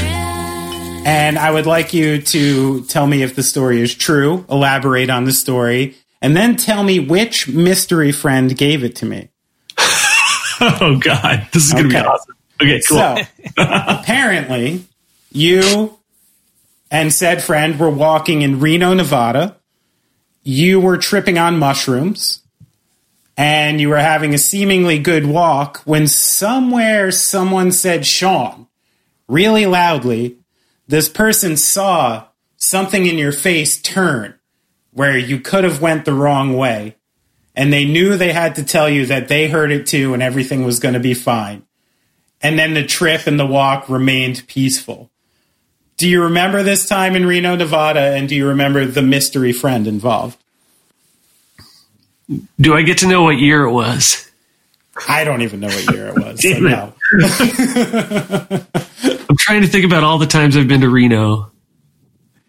And I would like you to tell me if the story is true, elaborate on the story, and then tell me which mystery friend gave it to me. Oh God, this is going to Okay. be awesome. Okay, cool. So, apparently, you and said friend were walking in Reno, Nevada. You were tripping on mushrooms and you were having a seemingly good walk when somewhere someone said Sean really loudly. This person saw something in your face turn where you could have went the wrong way and they knew they had to tell you that they heard it too and everything was going to be fine and then the trip and the walk remained peaceful. Do you remember this time in Reno, Nevada, and do you remember the mystery friend involved? Do I get to know what year it was? I don't even know what year it was. so Damn it. no. I'm trying to think about all the times I've been to Reno.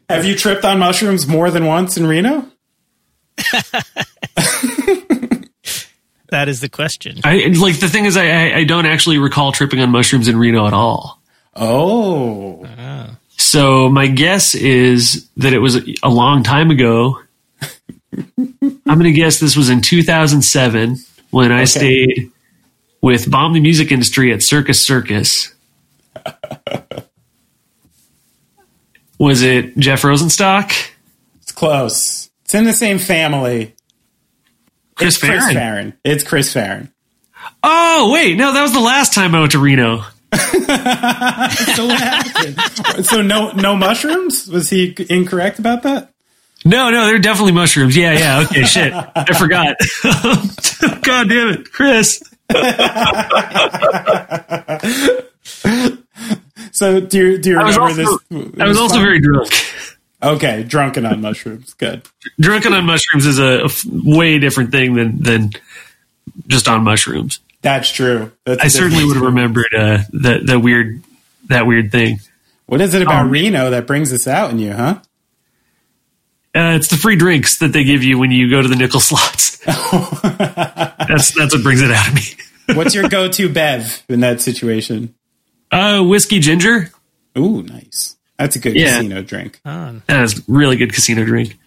Have you tripped on mushrooms more than once in Reno? That is the question. I like the thing is I, I I don't actually recall tripping on mushrooms in Reno at all. Oh, So my guess is that it was a long time ago, I'm going to guess this was in 2007 when I stayed with Bomb the Music Industry at Circus Circus. was it Jeff Rosenstock? It's close. It's in the same family. Chris it's Chris Farren? Farren. It's Chris Farren. Oh, wait, no, that was the last time I went to Reno. So so no no mushrooms? Was he incorrect about that? No, no, they're definitely mushrooms. Yeah, yeah. Okay, shit. I forgot. God damn it, Chris. So do you do you I remember also, this? I was also fun? very drunk. okay. Drunken on mushrooms. Good. Drunken on mushrooms is a, a f- way different thing than than just on mushrooms. That's true. That's I certainly would have remembered uh, the the weird that weird thing. What is it about Um, Reno that brings this out in you, huh? Uh, it's the free drinks that they give you when you go to the nickel slots. that's that's what brings it out of me. What's your go-to bev in that situation? Uh, whiskey ginger. Ooh, nice. That's a good Yeah. casino drink. That's a really good casino drink.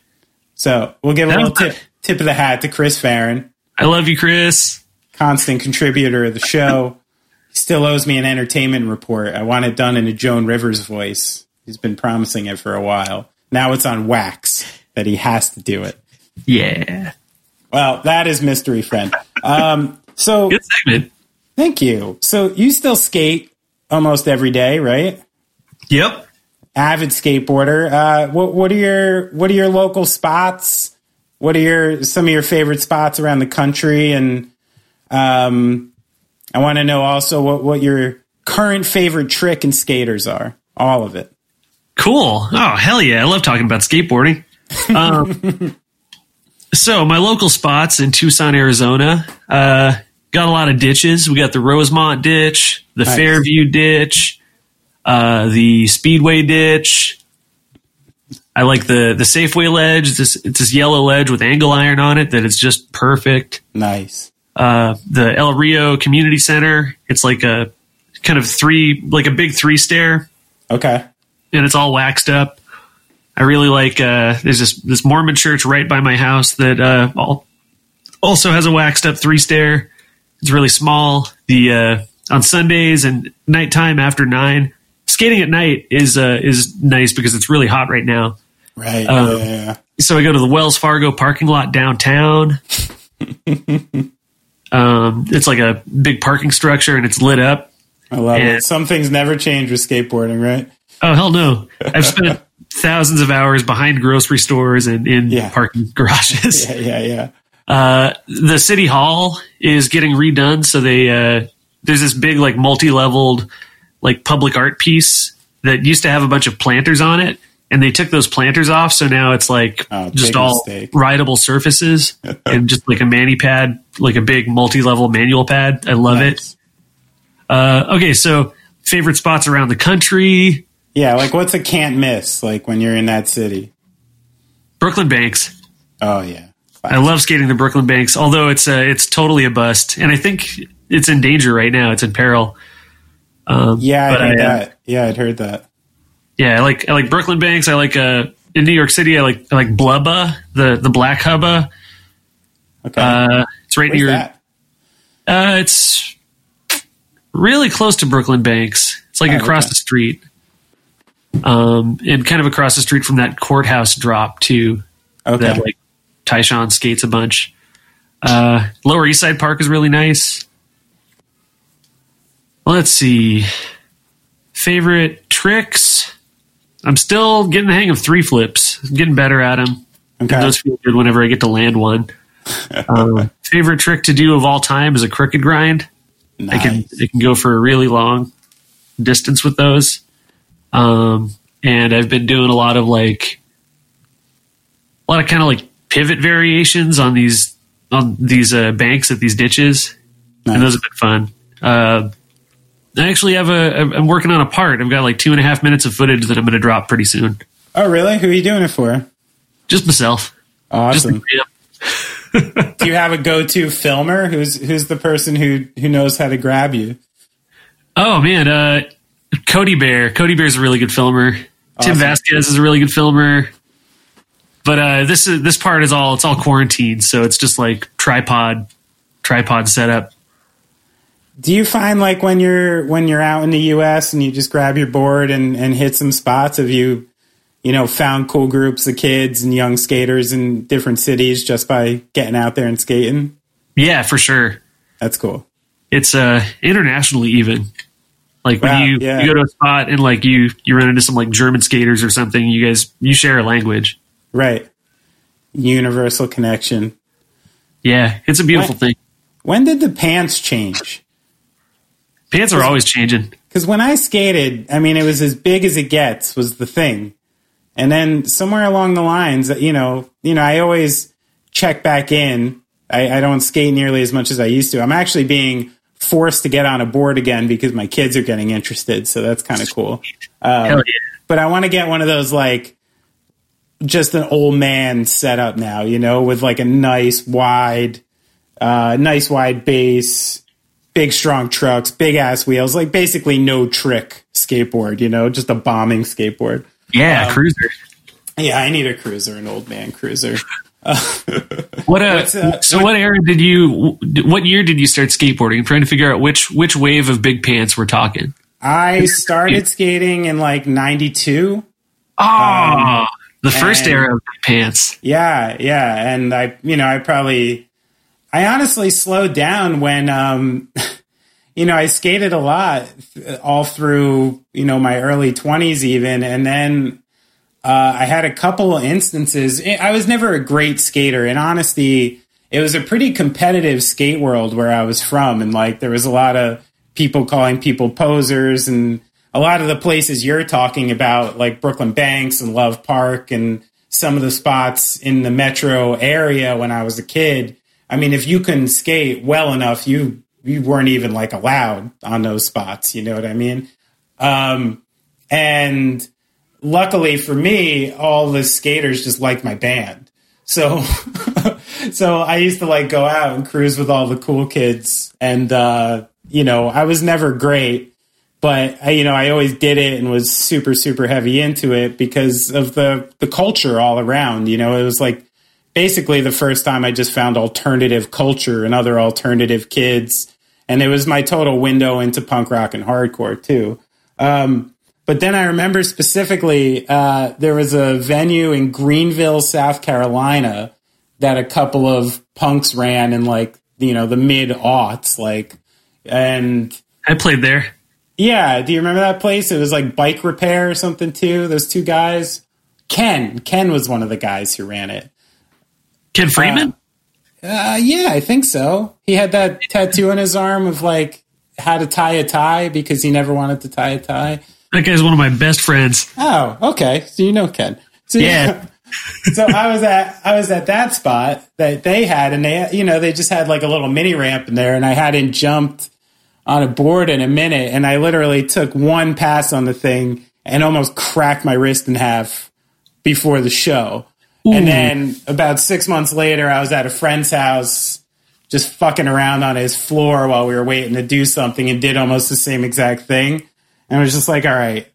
So we'll give a That little tip tip of the hat to Chris Farren, I love you, Chris. constant contributor of the show. Still owes me an entertainment report. I want it done in a Joan Rivers voice. He's been promising it for a while. Now it's on wax that he has to do it. Yeah, Well, that is mystery friend. Um, so good segment. thank you. So you still skate almost every day, right? Yep. avid skateboarder. Uh, what what are your what are your local spots? What are your some of your favorite spots around the country? And um, I want to know also what what your current favorite trick and skaters are. All of it. Cool. Oh, hell yeah. I love talking about skateboarding. Um, so, my local spots in Tucson, Arizona, uh, got a lot of ditches. We got the Rosemont ditch, the Nice. Fairview ditch, uh, the Speedway ditch. I like the, the Safeway ledge. It's this, it's this yellow ledge with angle iron on it that it's just perfect. Nice. Uh, the El Rio Community Center. It's like a kind of three, like a big three stair Okay. And it's all waxed up. I really like. Uh, there's this this Mormon church right by my house that uh, all, also has a waxed up three stair. It's really small. The uh, on Sundays and nighttime after nine, skating at night is uh, is nice because it's really hot right now. Right. Um, yeah, yeah. So I go to the Wells Fargo parking lot downtown. um, it's like a big parking structure and it's lit up. I love and- it. Some things never change with skateboarding, right? Oh hell no! I've spent thousands of hours behind grocery stores and in Yeah. parking garages. Yeah, yeah, yeah. Uh, the city hall is getting redone, so they uh, there's this big like multi-leveled like public art piece that used to have a bunch of planters on it, and they took those planters off, so now it's like Oh, just all mistake. rideable surfaces and just like a mani pad, like a big multi-level manual pad. I love it. Uh, okay, so favorite spots around the country. Yeah, like what's a can't miss? Like when you're in that city. Brooklyn Banks. Oh yeah. I love skating the Brooklyn Banks, although it's uh, it's totally a bust, and I think it's in danger right now. It's in peril. Um, Yeah, I heard I, uh, that. Yeah, I'd heard that. Yeah, I like I like Brooklyn Banks. I like uh, in New York City. I like I like Blubba, the the Black Hubba. Okay. Uh, it's right Where's near. that? Uh, it's really close to Brooklyn Banks. It's like Oh, across okay. the street, um, and kind of across the street from that courthouse drop too. Okay. that like Tyshawn skates a bunch. Uh, Lower East Side Park is really nice. Let's see. Favorite tricks? I'm still getting the hang of three flips. I'm getting better at them. okay. Those feel good whenever I get to land one. Um, favorite trick to do of all time is a crooked grind. I can Nice. I can go for a really long distance with those. Um, and I've been doing a lot of like a lot of kind of like pivot variations on these on these uh, banks at these ditches, Nice. and those have been fun. Uh, I actually have a I'm working on a part. I've got like two and a half minutes of footage that I'm going to drop pretty soon. Oh, really? Who are you doing it for? Just myself. Just Awesome. yeah. Do you have a go-to filmer? Who's who's the person who who knows how to grab you? Oh man, uh, Cody Bear. Cody Bear is a really good filmer. Tim Vasquez is a really good filmer. but uh, this is this part is all it's all quarantined, so it's just like tripod tripod setup. Do you find like when you're when you're out in the U.S. and you just grab your board and and hit some spots? Have you you know found cool groups of kids and young skaters in different cities just by getting out there and skating? Yeah, for sure. That's cool. It's uh internationally even. Like when Wow, you, yeah. you go to a spot and like you you run into some like German skaters or something, you guys you share a language. Right. Universal connection. Yeah, it's a beautiful What? thing. When did the pants change? Pants are always changing. Because when I skated, I mean, it was as big as it gets was the thing, and then somewhere along the lines, you know, you know, I always check back in. I, I don't skate nearly as much as I used to. I'm actually being forced to get on a board again because my kids are getting interested. So that's kind of cool. Um, yeah. but I want to get one of those like just an old man setup now, you know, with like a nice wide, uh, nice wide base, big strong trucks, big ass wheels, like basically no trick skateboard, you know, just a bombing skateboard. Yeah, cruiser. Yeah, I need a cruiser, an old man cruiser. What uh, What's, uh, so what era did you what year did you start skateboarding? I'm trying to figure out which which wave of big pants we're talking. I started skating in like 92. Oh, the first and- era of big pants. Yeah, yeah, and I, you know, I probably, I honestly slowed down when, um, you know, I skated a lot all through, you know, my early twenties even, and then uh, I had a couple instances. I was never a great skater. In honesty, it was a pretty competitive skate world where I was from, and like there was a lot of people calling people posers, and a lot of the places you're talking about, like Brooklyn Banks and Love Park, and some of the spots in the metro area when I was a kid. I mean, if you couldn't skate well enough, you you weren't even like allowed on those spots. You know what I mean? Um, and luckily for me, all the skaters just liked my band. So, so I used to like go out and cruise with all the cool kids, and uh, you know, I was never great, but I, you know, I always did it and was super, super heavy into it because of the the culture all around. You know, it was like basically the first time I just found alternative culture and other alternative kids, and it was my total window into punk rock and hardcore too. Um, but then I remember specifically uh, there was a venue in Greenville, South Carolina, that a couple of punks ran in like you know the mid aughts, like, and I played there. yeah, do you remember that place? It was like bike repair or something too. Those two guys, Ken, Ken was one of the guys who ran it. Ken Freeman? Uh, yeah, I think so. He had that tattoo on his arm of like how to tie a tie because he never wanted to tie a tie. That guy's one of my best friends. Oh, okay. So you know Ken. So Yeah. so I was at I was at that spot that they had, and they you know they just had like a little mini ramp in there, and I hadn't jumped on a board in a minute, and I literally took one pass on the thing and almost cracked my wrist in half before the show. And then about six months later, I was at a friend's house just fucking around on his floor while we were waiting to do something and did almost the same exact thing. And I was just like, all right,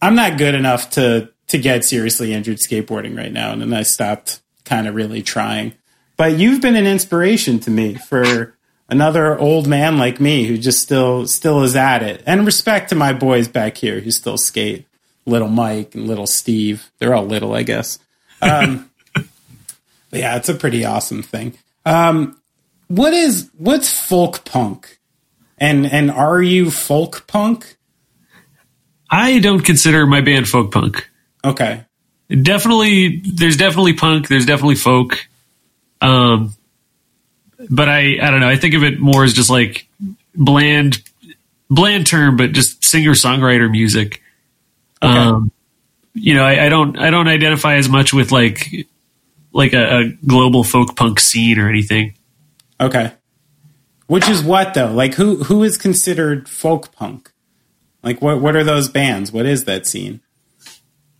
I'm not good enough to to get seriously injured skateboarding right now. And then I stopped kind of really trying. But you've been an inspiration to me for another old man like me who just still still is at it. And respect to my boys back here who still skate. Little Mike and little Steve. They're all little, I guess. Um, yeah, it's a pretty awesome thing. Um, what is what's folk punk? And and are you folk punk? I don't consider my band folk punk. Okay. Definitely, there's definitely punk. There's definitely folk. Um, but I, I don't know. I think of it more as just like bland, bland term, but just singer songwriter music. Um, you know, I, I don't, I don't identify as much with like, like a, a global folk punk scene or anything. Okay. Which is what though? Like who who is considered folk punk? Like what what are those bands? What is that scene?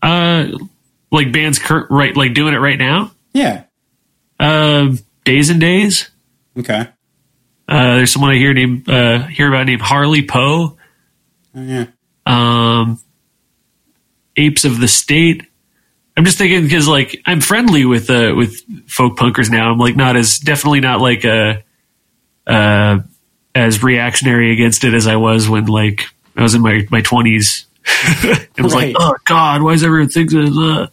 Uh, like bands cur- right, like doing it right now. Yeah. Uh, Days N' Daze. Okay. Uh, there's someone I hear named uh, hear about named Harley Poe. Oh, yeah. Um, Apes of the State. I'm just thinking because like I'm friendly with uh with folk punkers now. I'm like not as definitely not like uh uh as reactionary against it as I was when like I was in my my 20s. it was Right. like oh god, why is everyone think this? Uh?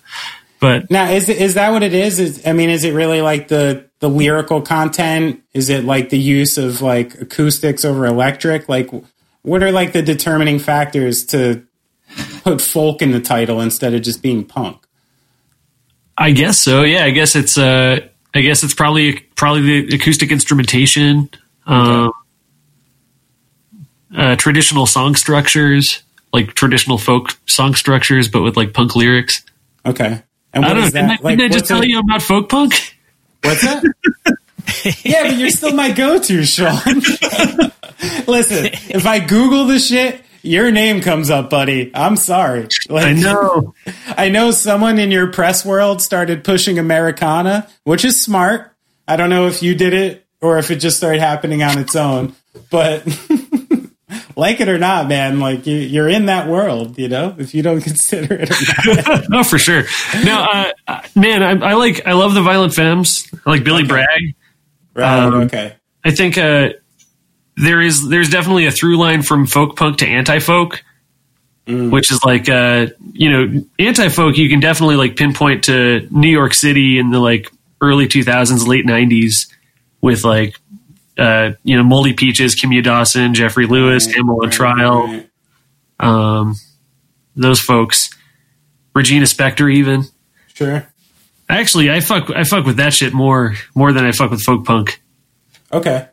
But Now, is is that what it is? Is I mean, is it really like the the lyrical content? Is it like the use of like acoustics over electric? Like, what are like the determining factors to put folk in the title instead of just being punk? I guess so. Yeah, I guess it's uh I guess it's probably probably the acoustic instrumentation, um, uh, traditional song structures, like traditional folk song structures, but with like punk lyrics. Okay, and I don't know. is Didn't, I, that? Like, didn't I just tell it- you not folk punk? What's that? yeah, but you're still my go-to, Sean. Listen, if I Google the shit, your name comes up, buddy. I'm sorry. Like, I know. I know someone in your press world started pushing Americana, which is smart. I don't know if you did it or if it just started happening on its own, but like it or not, man, like you, you're in that world, you know, if you don't consider it or not. no, for sure. No, uh, uh, man, I, I like I love the Violent Femmes. I like Billy Bragg. Right. Um, okay. I think uh, there is there's definitely a through line from folk punk to anti folk, which is like uh, you know anti folk. You can definitely like pinpoint to New York City in the like early 2000s, late 90s with like uh, you know Moldy Peaches, Kimya Dawson, Jeffrey Lewis, Hamell on Trial, Right. um, those folks, Regina Spektor even. Sure. Actually, I fuck I fuck with that shit more more than I fuck with folk punk. Okay.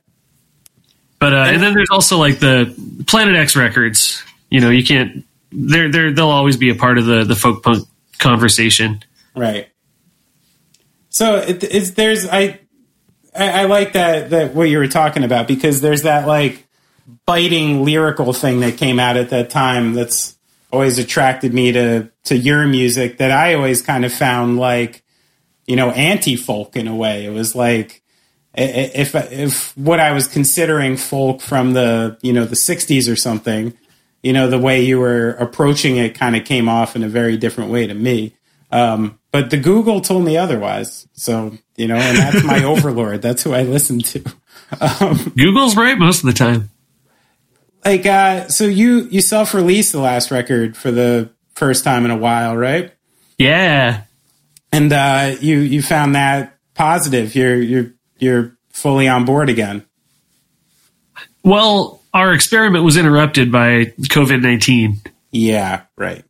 But uh, and then there's also like the Plan-It-X records. You know, you can't. They're they're they'll always be a part of the the folk punk conversation. Right. So it, it's there's I, I I like that that what you were talking about because there's that like biting lyrical thing that came out at that time that's always attracted me to to your music that I always kind of found like you know anti folk in a way. It was like if if what I was considering folk from the you know the 60s or something you know the way you were approaching it kind of came off in a very different way to me um, but the google told me otherwise. So you know and that's my overlord. That's who i listen to. Google's right most of the time. like uh, so you you self-released the last record for the first time in a while right? Yeah, and uh, you you found that positive. You're you're you're fully on board again. Well, our experiment was interrupted by COVID nineteen. yeah right.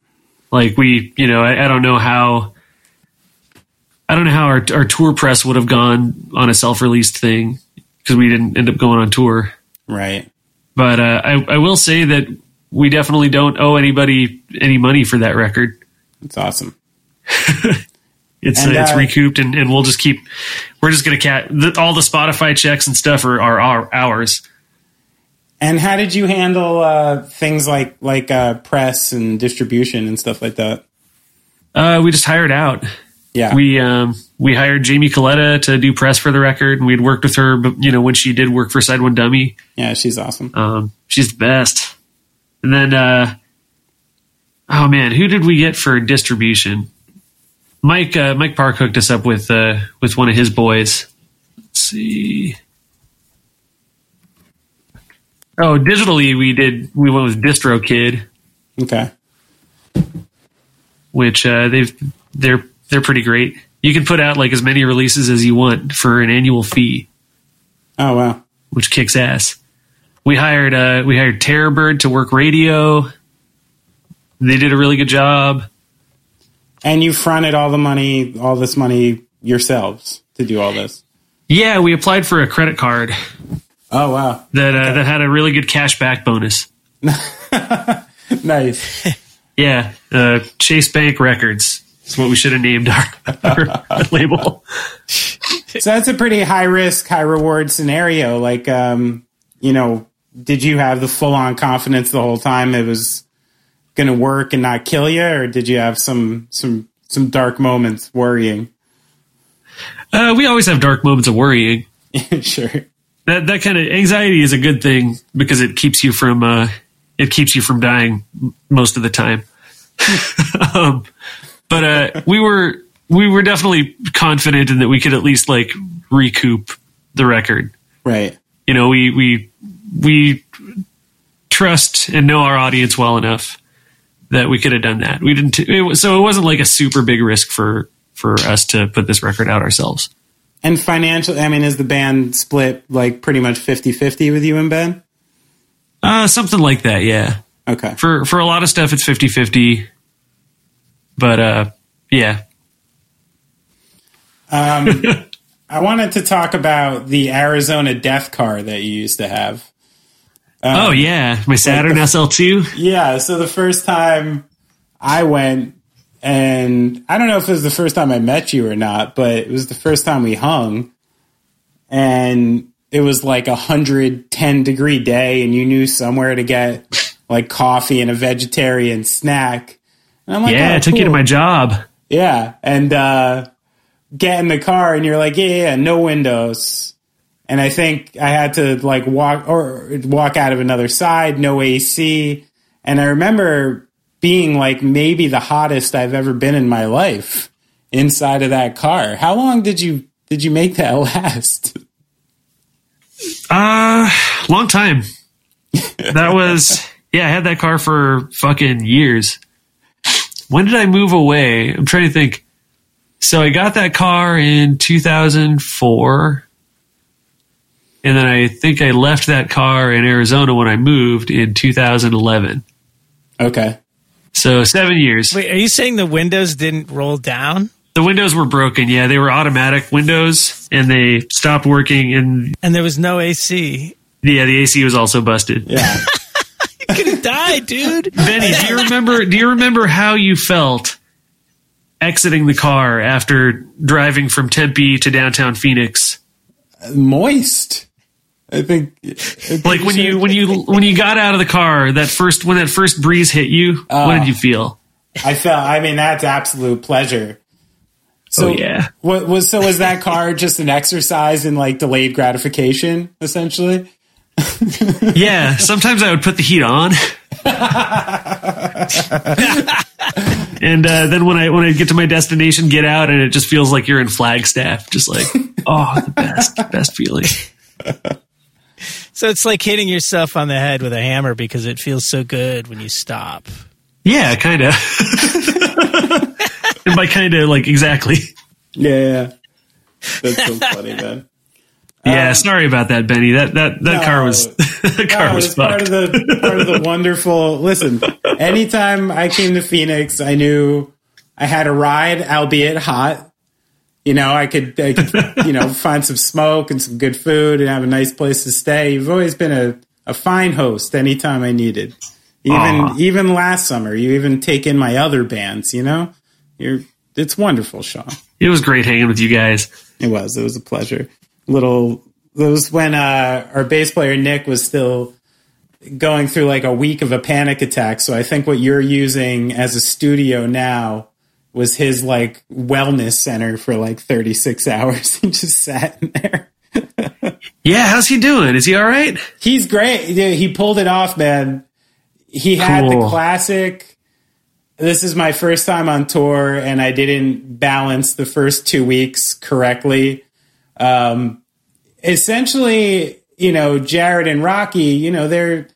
Like we, you know, I, I don't know how. I don't know how our, our tour press would have gone on a self released thing because we didn't end up going on tour. right But uh, I, I will say that we definitely don't owe anybody any money for that record. it's awesome It's And, uh, it's recouped, and, and we'll just keep. We're just gonna cat the, all the Spotify checks and stuff are, are our ours. And how did you handle uh, things like like uh, press and distribution and stuff like that? Uh, we just hired out. Yeah, We um, we hired Jamie Coletta to do press for the record, and we'd worked with her. But you know, when she did work for Side One Dummy, yeah, she's awesome. um, she's the best. And then, uh, oh man, who did we get for distribution? Mike uh, Mike Park hooked us up with uh, with one of his boys. Let's see. Oh, digitally we did. We went with DistroKid, Okay, which uh, they've they're they're pretty great. You can put out like as many releases as you want for an annual fee, oh wow, which kicks ass. We hired uh, we hired Terrorbird to work radio. They did a really good job. and you fronted all the money, all this money yourselves to do all this. Yeah, we applied for a credit card Oh wow, that uh, that had a really good cash back bonus. nice. Yeah, uh, Chase Bank Records is what we should have named our, our label. so that's a pretty high risk, high reward scenario. Like, um, you know, did you have the full on confidence the whole time it was going to work and not kill you, or did you have some some some dark moments worrying? Uh, we always have dark moments of worrying. sure. That that kind of anxiety is a good thing because it keeps you from uh, it keeps you from dying most of the time. um, but uh, we were we were definitely confident in that we could at least like recoup the record. Right. You know, we we we trust and know our audience well enough that we could have done that. We didn't. It was, so it wasn't like a super big risk for for us to put this record out ourselves. And financially, I mean, is the band split like pretty much 50-50 with you and Ben? Uh, something like that, yeah. Okay. For for a lot of stuff, it's 50-50. But uh, yeah, Um, I wanted to talk about the Arizona Death Car that you used to have. oh yeah, my Saturn SL2. Yeah, so the first time I went, and I don't know if it was the first time I met you or not, but it was the first time we hung, and it was like a hundred ten degree day, and you knew somewhere to get like coffee and a vegetarian snack. And I'm like, Yeah, oh, I took you to my job. Yeah, and uh, get in the car, and you're like, yeah, yeah, yeah, no windows. And I think I had to like walk or walk out of another side, no AC. And I remember being like maybe the hottest I've ever been in my life inside of that car. How long did you did you make that last? Uh, long time. That was yeah. I had that car for fucking years. When did I move away? I'm trying to think. So I got that car in 2004, and then I think I left that car in Arizona when I moved in 2011. Okay. So seven years. Wait, are you saying the windows didn't roll down The windows were broken. Yeah, they were automatic windows, and they stopped working. And and there was no AC? yeah, the AC was also busted. Yeah. You could have died, dude. Benny, do you remember? Do you remember how you felt exiting the car after driving from Tempe to downtown Phoenix? Moist. I think, I think Like when you when you when you got out of the car, that first when that first breeze hit you, what did ah. you feel? I felt. I mean, that's absolute pleasure. So Oh, yeah. What was so? Was that car just an exercise in like delayed gratification, essentially? Yeah, sometimes I would put the heat on. and uh, then when I when I get to my destination, get out, and it just feels like you're in Flagstaff, just like oh, the best best feeling. So it's like hitting yourself on the head with a hammer because it feels so good when you stop. Yeah, kind of. and by kind of like exactly. Yeah, yeah. That's so funny, man. Um, yeah, sorry about that, Benny. That that that No. car was that car No, was it's part of the part of the wonderful. Listen, anytime I came to Phoenix, I knew I had a ride, albeit hot. You know, I could, I could you know, find some smoke and some good food and have a nice place to stay. You've always been a, a fine host anytime I needed. Even even last summer, you even take in my other bands. You know, you're it's wonderful, Sean. It was great hanging with you guys. It was. It was a pleasure. Little. It was when uh, our bass player Nick was still going through like a week of a panic attack. So I think what you're using as a studio now was his like wellness center for like 36 hours. he just sat in there. Yeah, how's he doing? Is he all right? He's great. Yeah, He pulled it off, man. He had the classic. This is my first time on tour, and I didn't balance the first two weeks correctly. Um, essentially, you know, Jared and Rocky, you know, they're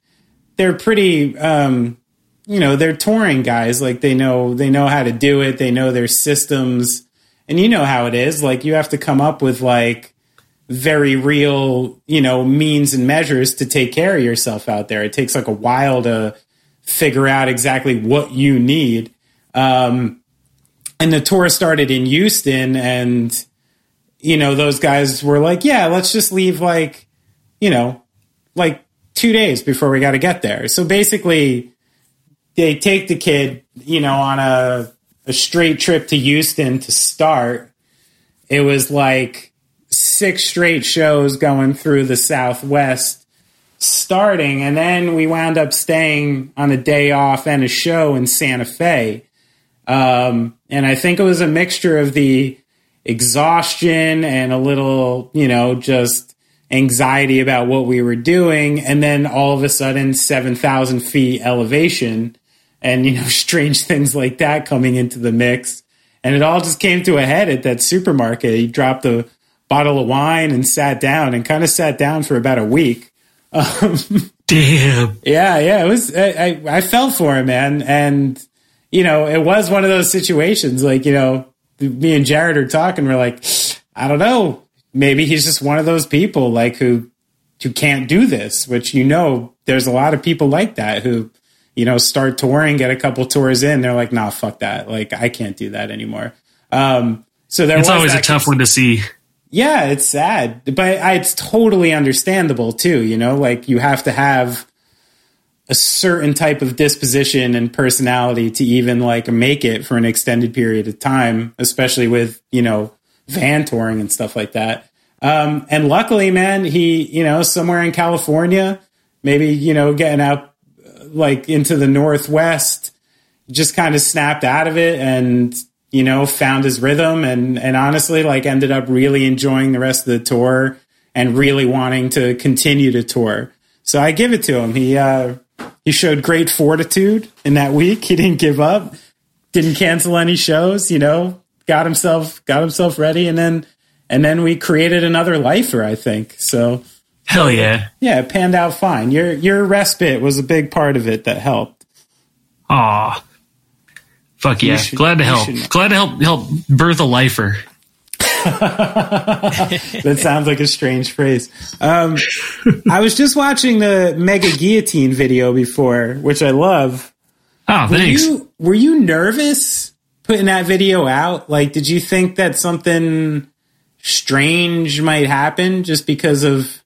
they're pretty, um, you know, they're touring guys. Like they know they know how to do it. They know their systems, and you know how it is. Like you have to come up with like very real, you know, means and measures to take care of yourself out there. It takes like a while to figure out exactly what you need. Um, and the tour started in Houston, and you know, those guys were like, "Yeah, let's just leave like, you know, like two days before we got to get there." So basically, they take the kid, you know, on a a straight trip to Houston to start. It was like six straight shows going through the Southwest starting, and then we wound up staying on a day off and a show in Santa Fe. Um, and I think it was a mixture of the exhaustion and a little, you know, just anxiety about what we were doing. And then all of a sudden, 7,000 feet elevation. and you know strange things like that coming into the mix. And it all just came to a head at that supermarket. He dropped a bottle of wine and sat down, and kind of sat down for about a week. Um, Damn. yeah, yeah, it was. I, I, I felt for him, man, and you know, it was one of those situations. Like, you know, me and Jared are talking. We're like, I don't know. Maybe he's just one of those people, like who who can't do this. Which you know, there's a lot of people like that who, you know, start touring, get a couple tours in, they're like, Nah, fuck that. Like, I can't do that anymore. Um, so there It's always a tough one to see. yeah, it's sad, but I, it's totally understandable too. You know, like you have to have a certain type of disposition and personality to even like make it for an extended period of time, especially with you know van touring and stuff like that. Um, and luckily, man, he you know somewhere in California, maybe you know getting out like into the northwest, just kind of snapped out of it and you know found his rhythm and and honestly like ended up really enjoying the rest of the tour and really wanting to continue to tour so i give it to him he uh he showed great fortitude in that week he didn't give up didn't cancel any shows you know got himself got himself ready and then and then we created another lifer i think so Hell yeah. yeah it panned out fine your your respite was a big part of it that helped Aw. Fuck yeah. should- Glad to help. Glad to help help birth a lifer. that sounds like a strange phrase. Um, I was just watching the Mega Guillotine video before, which I love. Oh, Were thanks. you were you nervous putting that video out? Like, did you think that something strange might happen just because of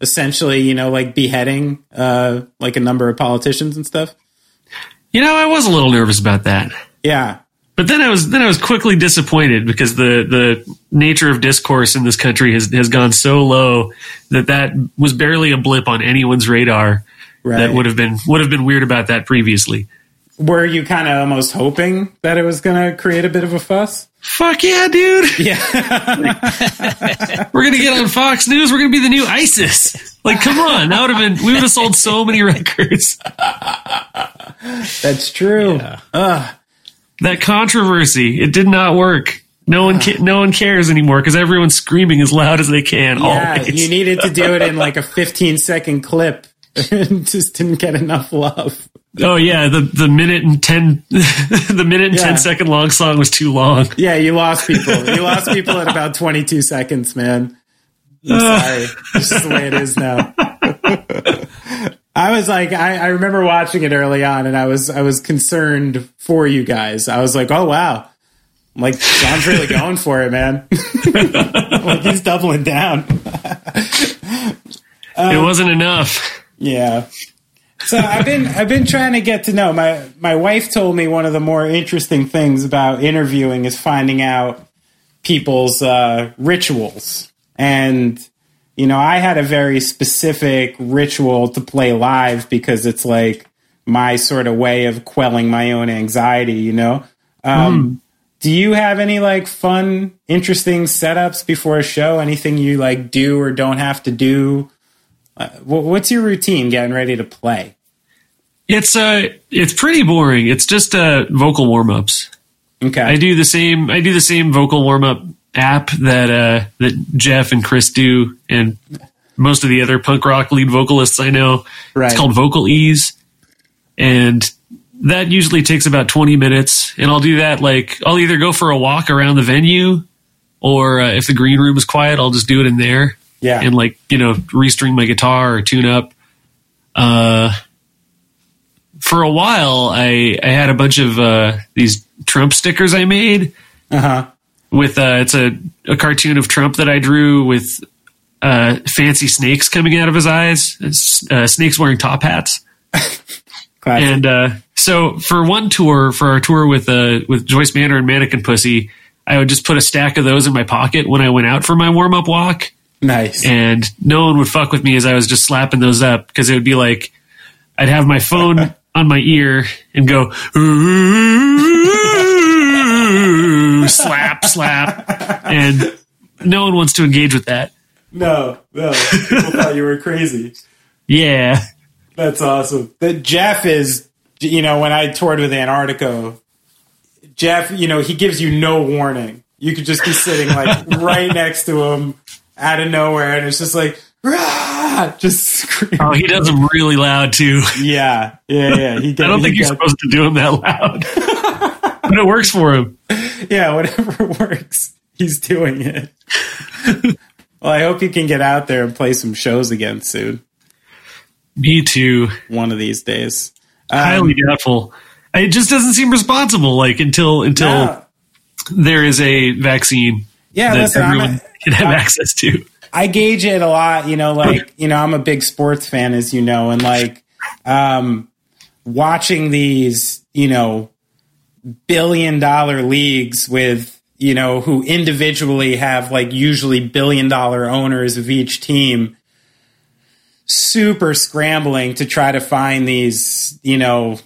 essentially, you know, like beheading uh, like a number of politicians and stuff? You know, I was a little nervous about that. Yeah, But then I was then I was quickly disappointed because the the nature of discourse in this country has has gone so low that that was barely a blip on anyone's radar right. that would have been would have been weird about that previously. were you kind of almost hoping that it was going to create a bit of a fuss? Fuck yeah, dude. Yeah, We're gonna get on Fox News. We're gonna be the new ISIS. Like, come on, that would have been. We would have sold so many records. that's true. That controversy, it did not work. No one, ca- no one cares anymore because everyone's screaming as loud as they can. Yeah, always. you needed to do it in like a 15 second clip. Just didn't get enough love. oh yeah, the the minute and ten, the minute and Yeah. ten second long song was too long. Yeah, you lost people. You lost people at about 22 seconds, man. I'm sorry. It's just the way it is now. I was like, I, I remember watching it early on, and I was I was concerned for you guys. I was like, oh wow, I'm like John's really going for it, man. like he's doubling down. it wasn't enough. Yeah. So I've been I've been trying to get to know my my wife told me one of the more interesting things about interviewing is finding out people's uh, rituals and you know I had a very specific ritual to play live because it's like my sort of way of quelling my own anxiety you know um, do you have any like fun interesting setups before a show anything you like do or don't have to do uh, what's your routine getting ready to play? It's uh, it's pretty boring. It's just uh, vocal warm ups. Okay. I do the same. I do the same vocal warm up app that uh, that Jeff and Chris do, and most of the other punk rock lead vocalists I know. Right. It's called Vocal Ease, and that usually takes about twenty minutes. And I'll do that like I'll either go for a walk around the venue, or uh, if the green room is quiet, I'll just do it in there. Yeah. and like you know restring my guitar or tune up. Uh, for a while, I I had a bunch of uh, these Trump stickers I made Uh huh. With uh, it's a, a cartoon of Trump that I drew with uh, fancy snakes coming out of his eyes, uh, snakes wearing top hats. And uh, so for one tour, for our tour with uh, with Joyce Manor and Mannequin Pussy, I would just put a stack of those in my pocket when I went out for my warm up walk, nice. and no one would fuck with me as I was just slapping those up because it would be like I'd have my phone on my ear and go Slap slap, and no one wants to engage with that. no, no. People thought you were crazy. Yeah, That's awesome. That Jeff is you know, when I toured with Antarctigo, Jeff, you know, he gives you no warning. You could just be sitting like right next to him out of nowhere, and it's just like, "Rah!" just scream. Oh, he does them really loud too. Yeah, yeah, yeah. He I don't he think you're supposed to do them that loud, but it works for him. yeah, whatever works, he's doing it. well, I hope you can get out there and play some shows again soon, Me too. one of these days. Um, Highly doubtful. It just doesn't seem responsible. Like until until no, there is a vaccine yeah, that listen, everyone a- can have access to. I gauge it a lot, you know, like, you know, I'm a big sports fan, as you know, and like, um, watching these, you know, billion dollar leagues with, you know, who individually have like usually billion dollar owners of each team super scrambling to try to find these, you know,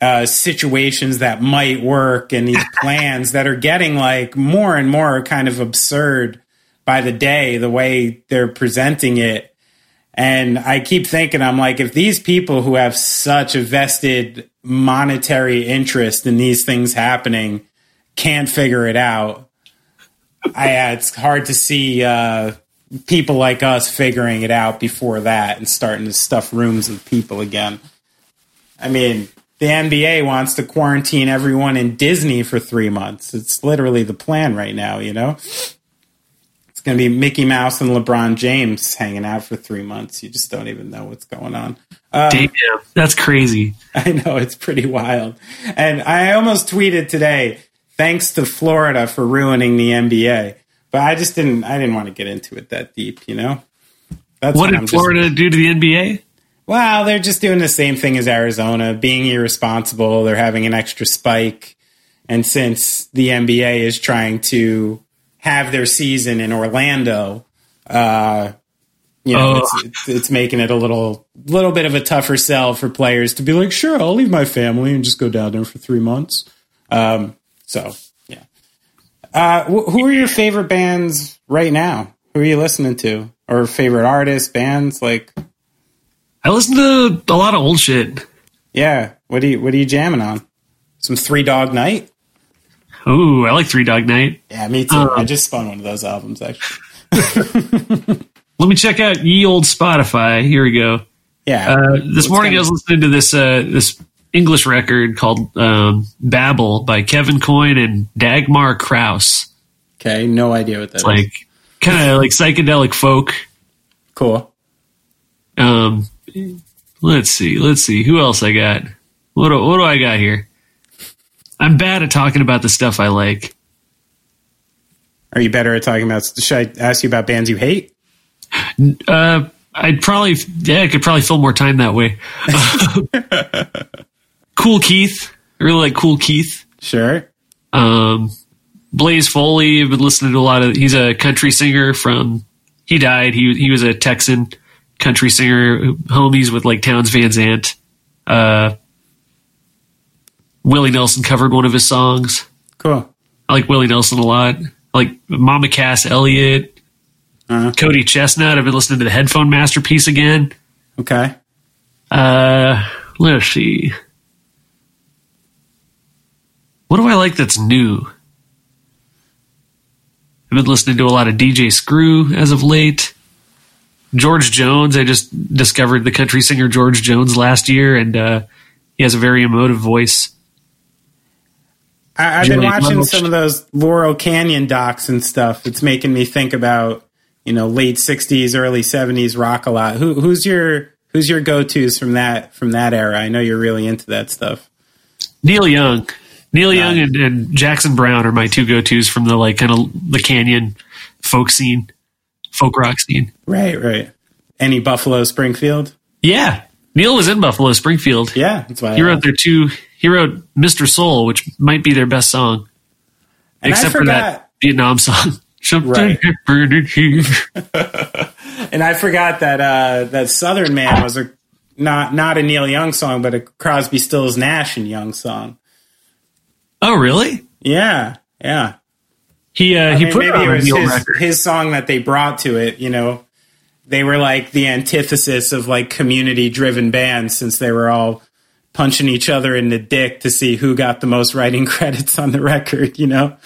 uh, situations that might work and these plans that are getting like more and more kind of absurd by the day, the way they're presenting it. And I keep thinking, I'm like, if these people who have such a vested monetary interest in these things happening can't figure it out, I, uh, it's hard to see uh, people like us figuring it out before that and starting to stuff rooms with people again. I mean, the NBA wants to quarantine everyone in Disney for three months. It's literally the plan right now, you know? It's going to be Mickey Mouse and LeBron James hanging out for three months. You just don't even know what's going on. Um, Damn, that's crazy. I know it's pretty wild. And I almost tweeted today, thanks to Florida for ruining the NBA. But I just didn't. I didn't want to get into it that deep, you know. That's What I'm did just- Florida do to the NBA? well, they're just doing the same thing as Arizona, being irresponsible. They're having an extra spike. And since the NBA is trying to have their season in Orlando, uh, you know, Oh. it's, it's, it's making it a little, little bit of a tougher sell for players to be like, sure, I'll leave my family and just go down there for three months. Um, so, yeah. Uh, wh- who are your favorite bands right now? Who are you listening to? Or favorite artists, bands? Like, I listen to a lot of old shit. Yeah. What do you What are you jamming on? Some Three Dog Night. Ooh, I like Three Dog Night. Yeah, me too. Uh, I just spun one of those albums actually. Let me check out ye old Spotify. Here we go. Yeah. Uh, this morning I was listening to this uh, this English record called um, "Babel" by Kevin Coyne and Dagmar Krause. okay. No idea what that is. Like kind of like psychedelic folk. cool. Um, let's see, let's see who else I got. What do, what do I got here? I'm bad at talking about the stuff I like. Are you better at talking about? Should I ask you about bands you hate? Uh, I'd probably, yeah, I could probably fill more time that way. Kool Keith, I really like Kool Keith. Sure. Um, Blaze Foley, I've been listening to a lot of. He's a country singer from. He died. He he was a Texan country singer, homies with like Townes Van Zandt. Uh, Willie Nelson covered one of his songs. Cool. I like Willie Nelson a lot. I like Mama Cass Elliot, Uh-huh. Cody Chesnutt. I've been listening to the Headphone Masterpiece again. Okay. Uh, let's see. What do I like that's new? I've been listening to a lot of DJ Screw as of late. George Jones. I just discovered the country singer George Jones last year, and uh, he has a very emotive voice. I, I've been watching some of those Laurel Canyon docs and stuff. It's making me think about you know late '60s, early '70s rock a lot. Who, who's your Who's your go tos from that from that era? I know you're really into that stuff. Neil Young, Neil Young, and, and Jackson Browne are my two go tos from the like kind of the Canyon folk scene, folk rock scene. Right, right. Any Buffalo Springfield? Yeah, Neil was in Buffalo Springfield. Yeah, that's why He I wrote asked. their two. He wrote "Mr. Soul," which might be their best song, And except for that Vietnam song. Right. And I forgot that uh, that Southern Man was a not not a Neil Young song, but a Crosby, Stills, Nash and Young song. Oh, really? Yeah, yeah. He uh, I he mean, put it maybe on it a was his, his song that they brought to it. You know, they were like the antithesis of like community driven bands since they were all punching each other in the dick to see who got the most writing credits on the record, you know?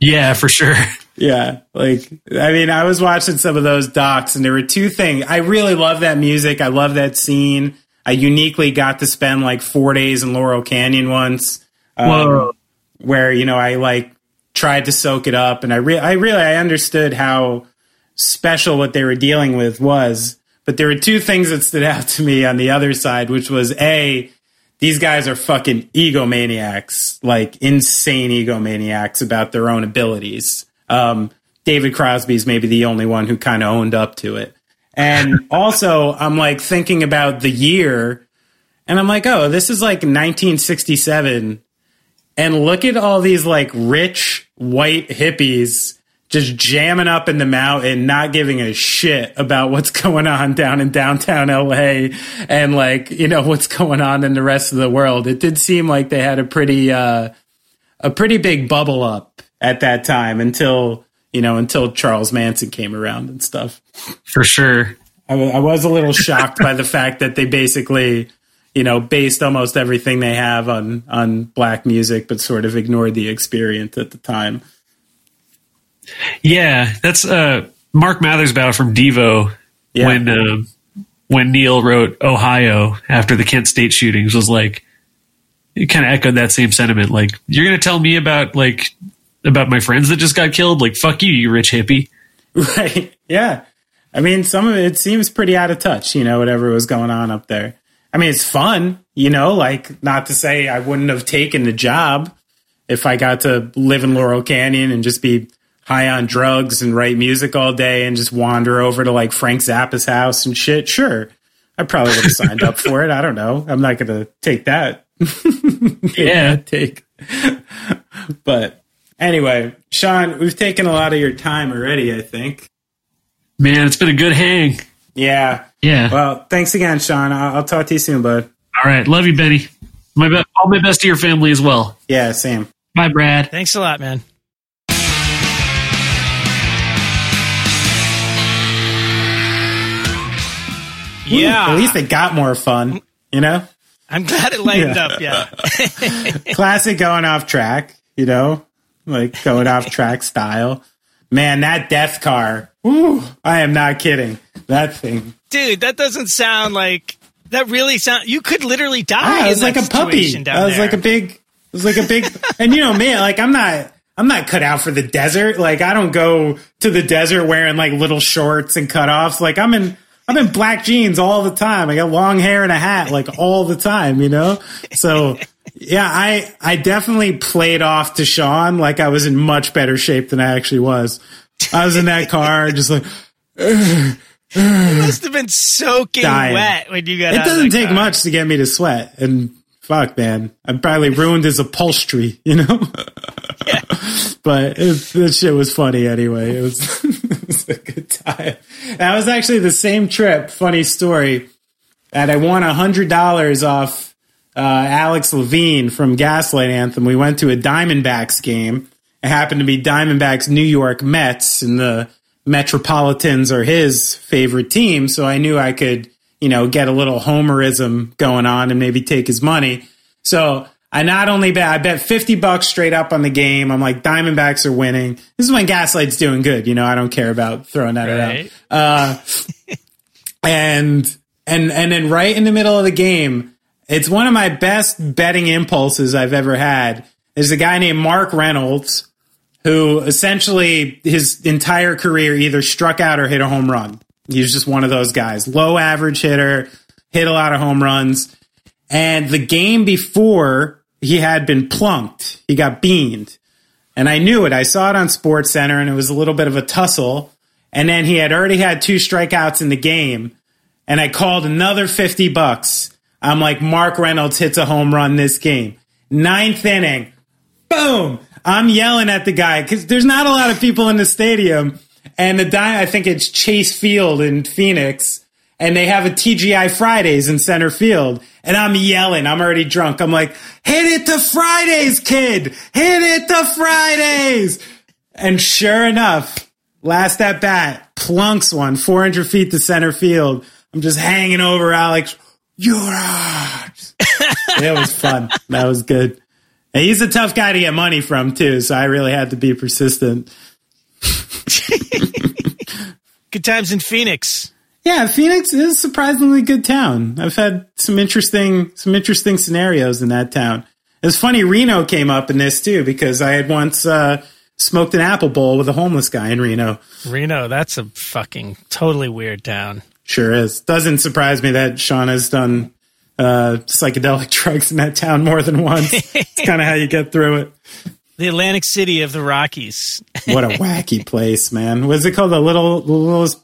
Yeah, for sure. Yeah, like I mean, I was watching some of those docs, and there were two things. I really love that music. I love that scene. I uniquely got to spend like four days in Laurel Canyon once, um, Whoa. where you know I like tried to soak it up, and I re- I really I understood how special what they were dealing with was. But there were two things that stood out to me on the other side, which was a these guys are fucking egomaniacs, like insane egomaniacs about their own abilities. Um, David Crosby's maybe the only one who kind of owned up to it. And also, I'm like thinking about the year, and I'm like, oh, this is like 1967. And look at all these like rich white hippies just jamming up in the mountain, not giving a shit about what's going on down in downtown LA and like, you know, what's going on in the rest of the world. It did seem like they had a pretty, uh, a pretty big bubble up at that time until, you know, until Charles Manson came around and stuff. For sure. I, wa- I was a little shocked by the fact that they basically, you know, based almost everything they have on on black music, but sort of ignored the experience at the time. Yeah, that's uh, Mark Mothersbaugh from Devo Yeah. when um, when Neil wrote Ohio after the Kent State shootings was like it kind of echoed that same sentiment. Like you're gonna tell me about like about my friends that just got killed? Like fuck you, you rich hippie. Right. Yeah. I mean, some of it seems pretty out of touch, you know, whatever was going on up there. I mean, it's fun, you know, like not to say I wouldn't have taken the job if I got to live in Laurel Canyon and just be high on drugs and write music all day and just wander over to like Frank Zappa's house and shit. Sure. I probably would have signed up for it. I don't know. I'm not going to take that. Yeah. take. but anyway, Sean, we've taken a lot of your time already, I think. Man, it's been a good hang. Yeah. Yeah. Well, thanks again, Sean. I'll, I'll talk to you soon, bud. All right, love you, Benny. My be- all my best to your family as well. Yeah, same. Bye, Brad. Thanks a lot, man. Yeah, At least it got more fun, you know? I'm glad it lightened Yeah. up. Yeah, Classic going off track, you know? Like going off track style. Man, that death car. Woo, I am not kidding. That thing. dude, that doesn't sound like that. Really sound. You could literally die. Ah, it was like that a puppy. Down was there. like a big it was like a big and you know me, like I'm not I'm not cut out for the desert. Like I don't go to the desert wearing like little shorts and cutoffs. Like I'm in I'm in black jeans all the time. I got long hair and a hat like all the time, you know? So yeah, I I definitely played off to Sean like I was in much better shape than I actually was. I was in that car just like You must have been soaking Dying. wet when you got. it out doesn't take car. much to get me to sweat and fuck man i probably ruined his upholstery you know Yeah. but it, this shit was funny anyway it was, it was a good time. That was actually the same trip funny story that i won hundred dollars off uh, alex levine from gaslight anthem. We went to a diamondbacks game. It happened to be diamondbacks new york mets and the metropolitans are his favorite team so i knew i could you know, get a little homerism going on and maybe take his money. So I not only bet, I bet 50 bucks straight up on the game. I'm like, Diamondbacks are winning. This is when Gaslight's doing good. You know, I don't care about throwing that Right. around. Uh, and, and, and then right in the middle of the game, it's one of my best betting impulses I've ever had. There's a guy named Mark Reynolds who essentially his entire career either struck out or hit a home run. He was just one of those guys, low average hitter, hit a lot of home runs. And the game before, he had been plunked. He got beaned. And I knew it. I saw it on Sports Center and it was a little bit of a tussle. And then he had already had two strikeouts in the game. And I called another 50 bucks. I'm like, Mark Reynolds hits a home run this game. Ninth inning. Boom. I'm yelling at the guy because there's not a lot of people in the stadium. And the di- I think it's Chase Field in Phoenix. And they have a TGI Fridays in center field. And I'm yelling. I'm already drunk. I'm like, hit it to Fridays, kid. Hit it to Fridays. And sure enough, last at bat, plunks one 400 feet to center field. I'm just hanging over Alex. You're out. it was fun. That was good. And he's a tough guy to get money from too, so I really had to be persistent. Good times in Phoenix. Yeah, Phoenix is a surprisingly good town. I've had some interesting some interesting scenarios in that town. It's funny Reno came up in this too because I had once uh, smoked an apple bowl with a homeless guy in Reno. Reno, that's a fucking totally weird town. Sure is. Doesn't surprise me that Sean has done uh, psychedelic drugs in that town more than once. it's kind of how you get through it. The Atlantic City of the Rockies. What a wacky place, man. Was it called the little the littlest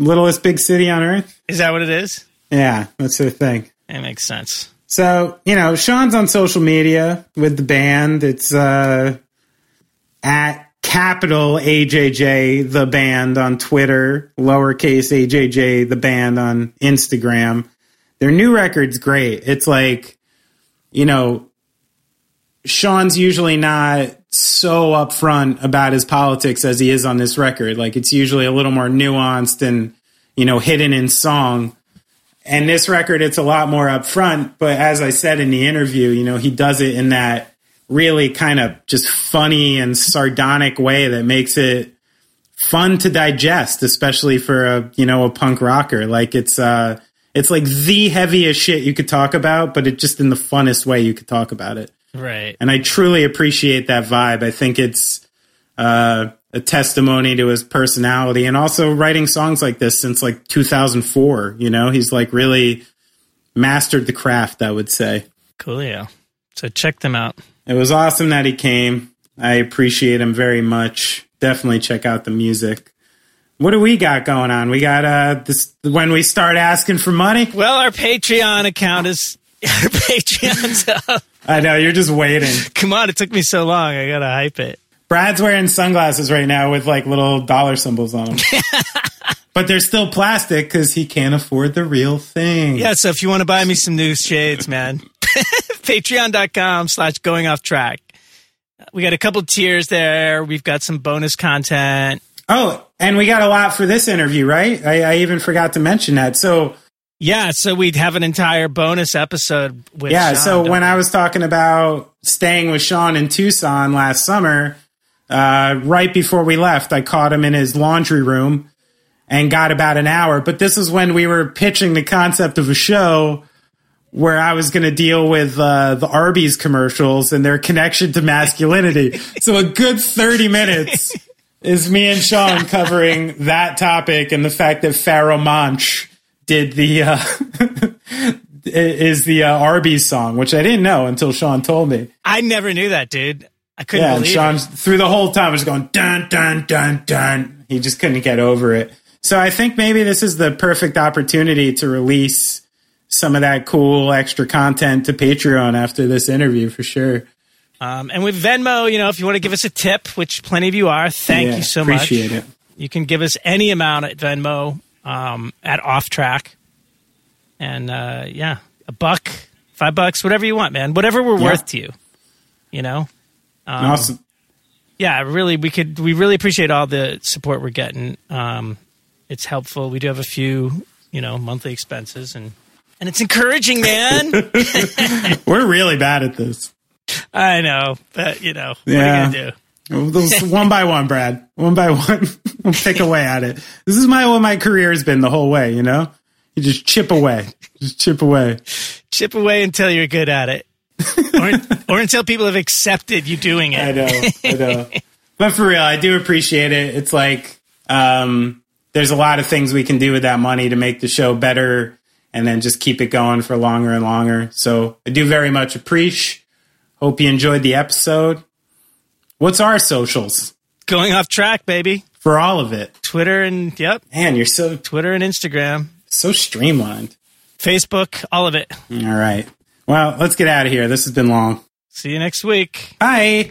littlest big city on earth? Is that what it is? Yeah, that's the thing. It makes sense. So, you know, Sean's on social media with the band. It's uh at capital AJJ the band on Twitter, lowercase AJJ the band on Instagram. Their new record's great. It's like, you know, Sean's usually not so upfront about his politics as he is on this record. Like it's usually a little more nuanced and, you know, hidden in song. And this record, it's a lot more upfront. But as I said in the interview, you know, he does it in that really kind of just funny and sardonic way that makes it fun to digest, especially for a, you know, a punk rocker. Like it's, uh, it's like the heaviest shit you could talk about, but it just in the funnest way you could talk about it. Right. And I truly appreciate that vibe. I think it's uh, a testimony to his personality and also writing songs like this since like 2004. You know, he's like really mastered the craft, I would say. Coolio. So check them out. It was awesome that he came. I appreciate him very much. Definitely check out the music. What do we got going on? We got uh this when we start asking for money. Well, our Patreon account is Patreon's up. I know you're just waiting. Come on, it took me so long. I gotta hype it. Brad's wearing sunglasses right now with like little dollar symbols on them. but they're still plastic because he can't afford the real thing. Yeah, so if you want to buy me some new shades, man, patreon.com slash going off track. We got a couple tiers there. We've got some bonus content. Oh, and we got a lot for this interview, right? I, I even forgot to mention that. So Yeah, so we'd have an entire bonus episode with yeah, Sean, so when we? I was talking about staying with Sean in Tucson last summer, uh, right before we left, I caught him in his laundry room and got about an hour. But this is when we were pitching the concept of a show where I was going to deal with uh, the Arby's commercials and their connection to masculinity. so a good 30 minutes is me and Sean covering that topic and the fact that Pharoahe Monch did the uh, is the uh, Arby's song, which I didn't know until Sean told me. I never knew that, dude. I couldn't Yeah, and believe Sean it. through the whole time was going dun dun dun dun. He just couldn't get over it. So I think maybe this is the perfect opportunity to release some of that cool extra content to Patreon after this interview for sure. Um, and with Venmo, you know, if you want to give us a tip, which plenty of you are, thank Yeah, you so much. appreciate it. You can give us any amount at Venmo um, at off track. And uh, yeah, a buck, five bucks, whatever you want, man. Whatever we're Yeah. worth to you. You know? Um, awesome. yeah, really, we could. We really appreciate all the support we're getting. Um, it's helpful. We do have a few, you know, monthly expenses, and and it's encouraging, man. We're really bad at this. I know, but you know, what Yeah. are you gonna do? Those- one by one, Brad. One by one. we'll pick away at it. This is my what my career has been the whole way, you know? You just chip away. Just chip away. Chip away until you're good at it, or, or until people have accepted you doing it. I know, I know. But for real, I do appreciate it. It's like um, there's a lot of things we can do with that money to make the show better, and then just keep it going for longer and longer. So I do very much appreciate. Hope you enjoyed the episode. What's our socials Going off track, baby. for all of it? Twitter and yep, Man, you're so Twitter and Instagram, so streamlined. Facebook, all of it. All right. Well, let's get out of here. This has been long. See you next week. Bye.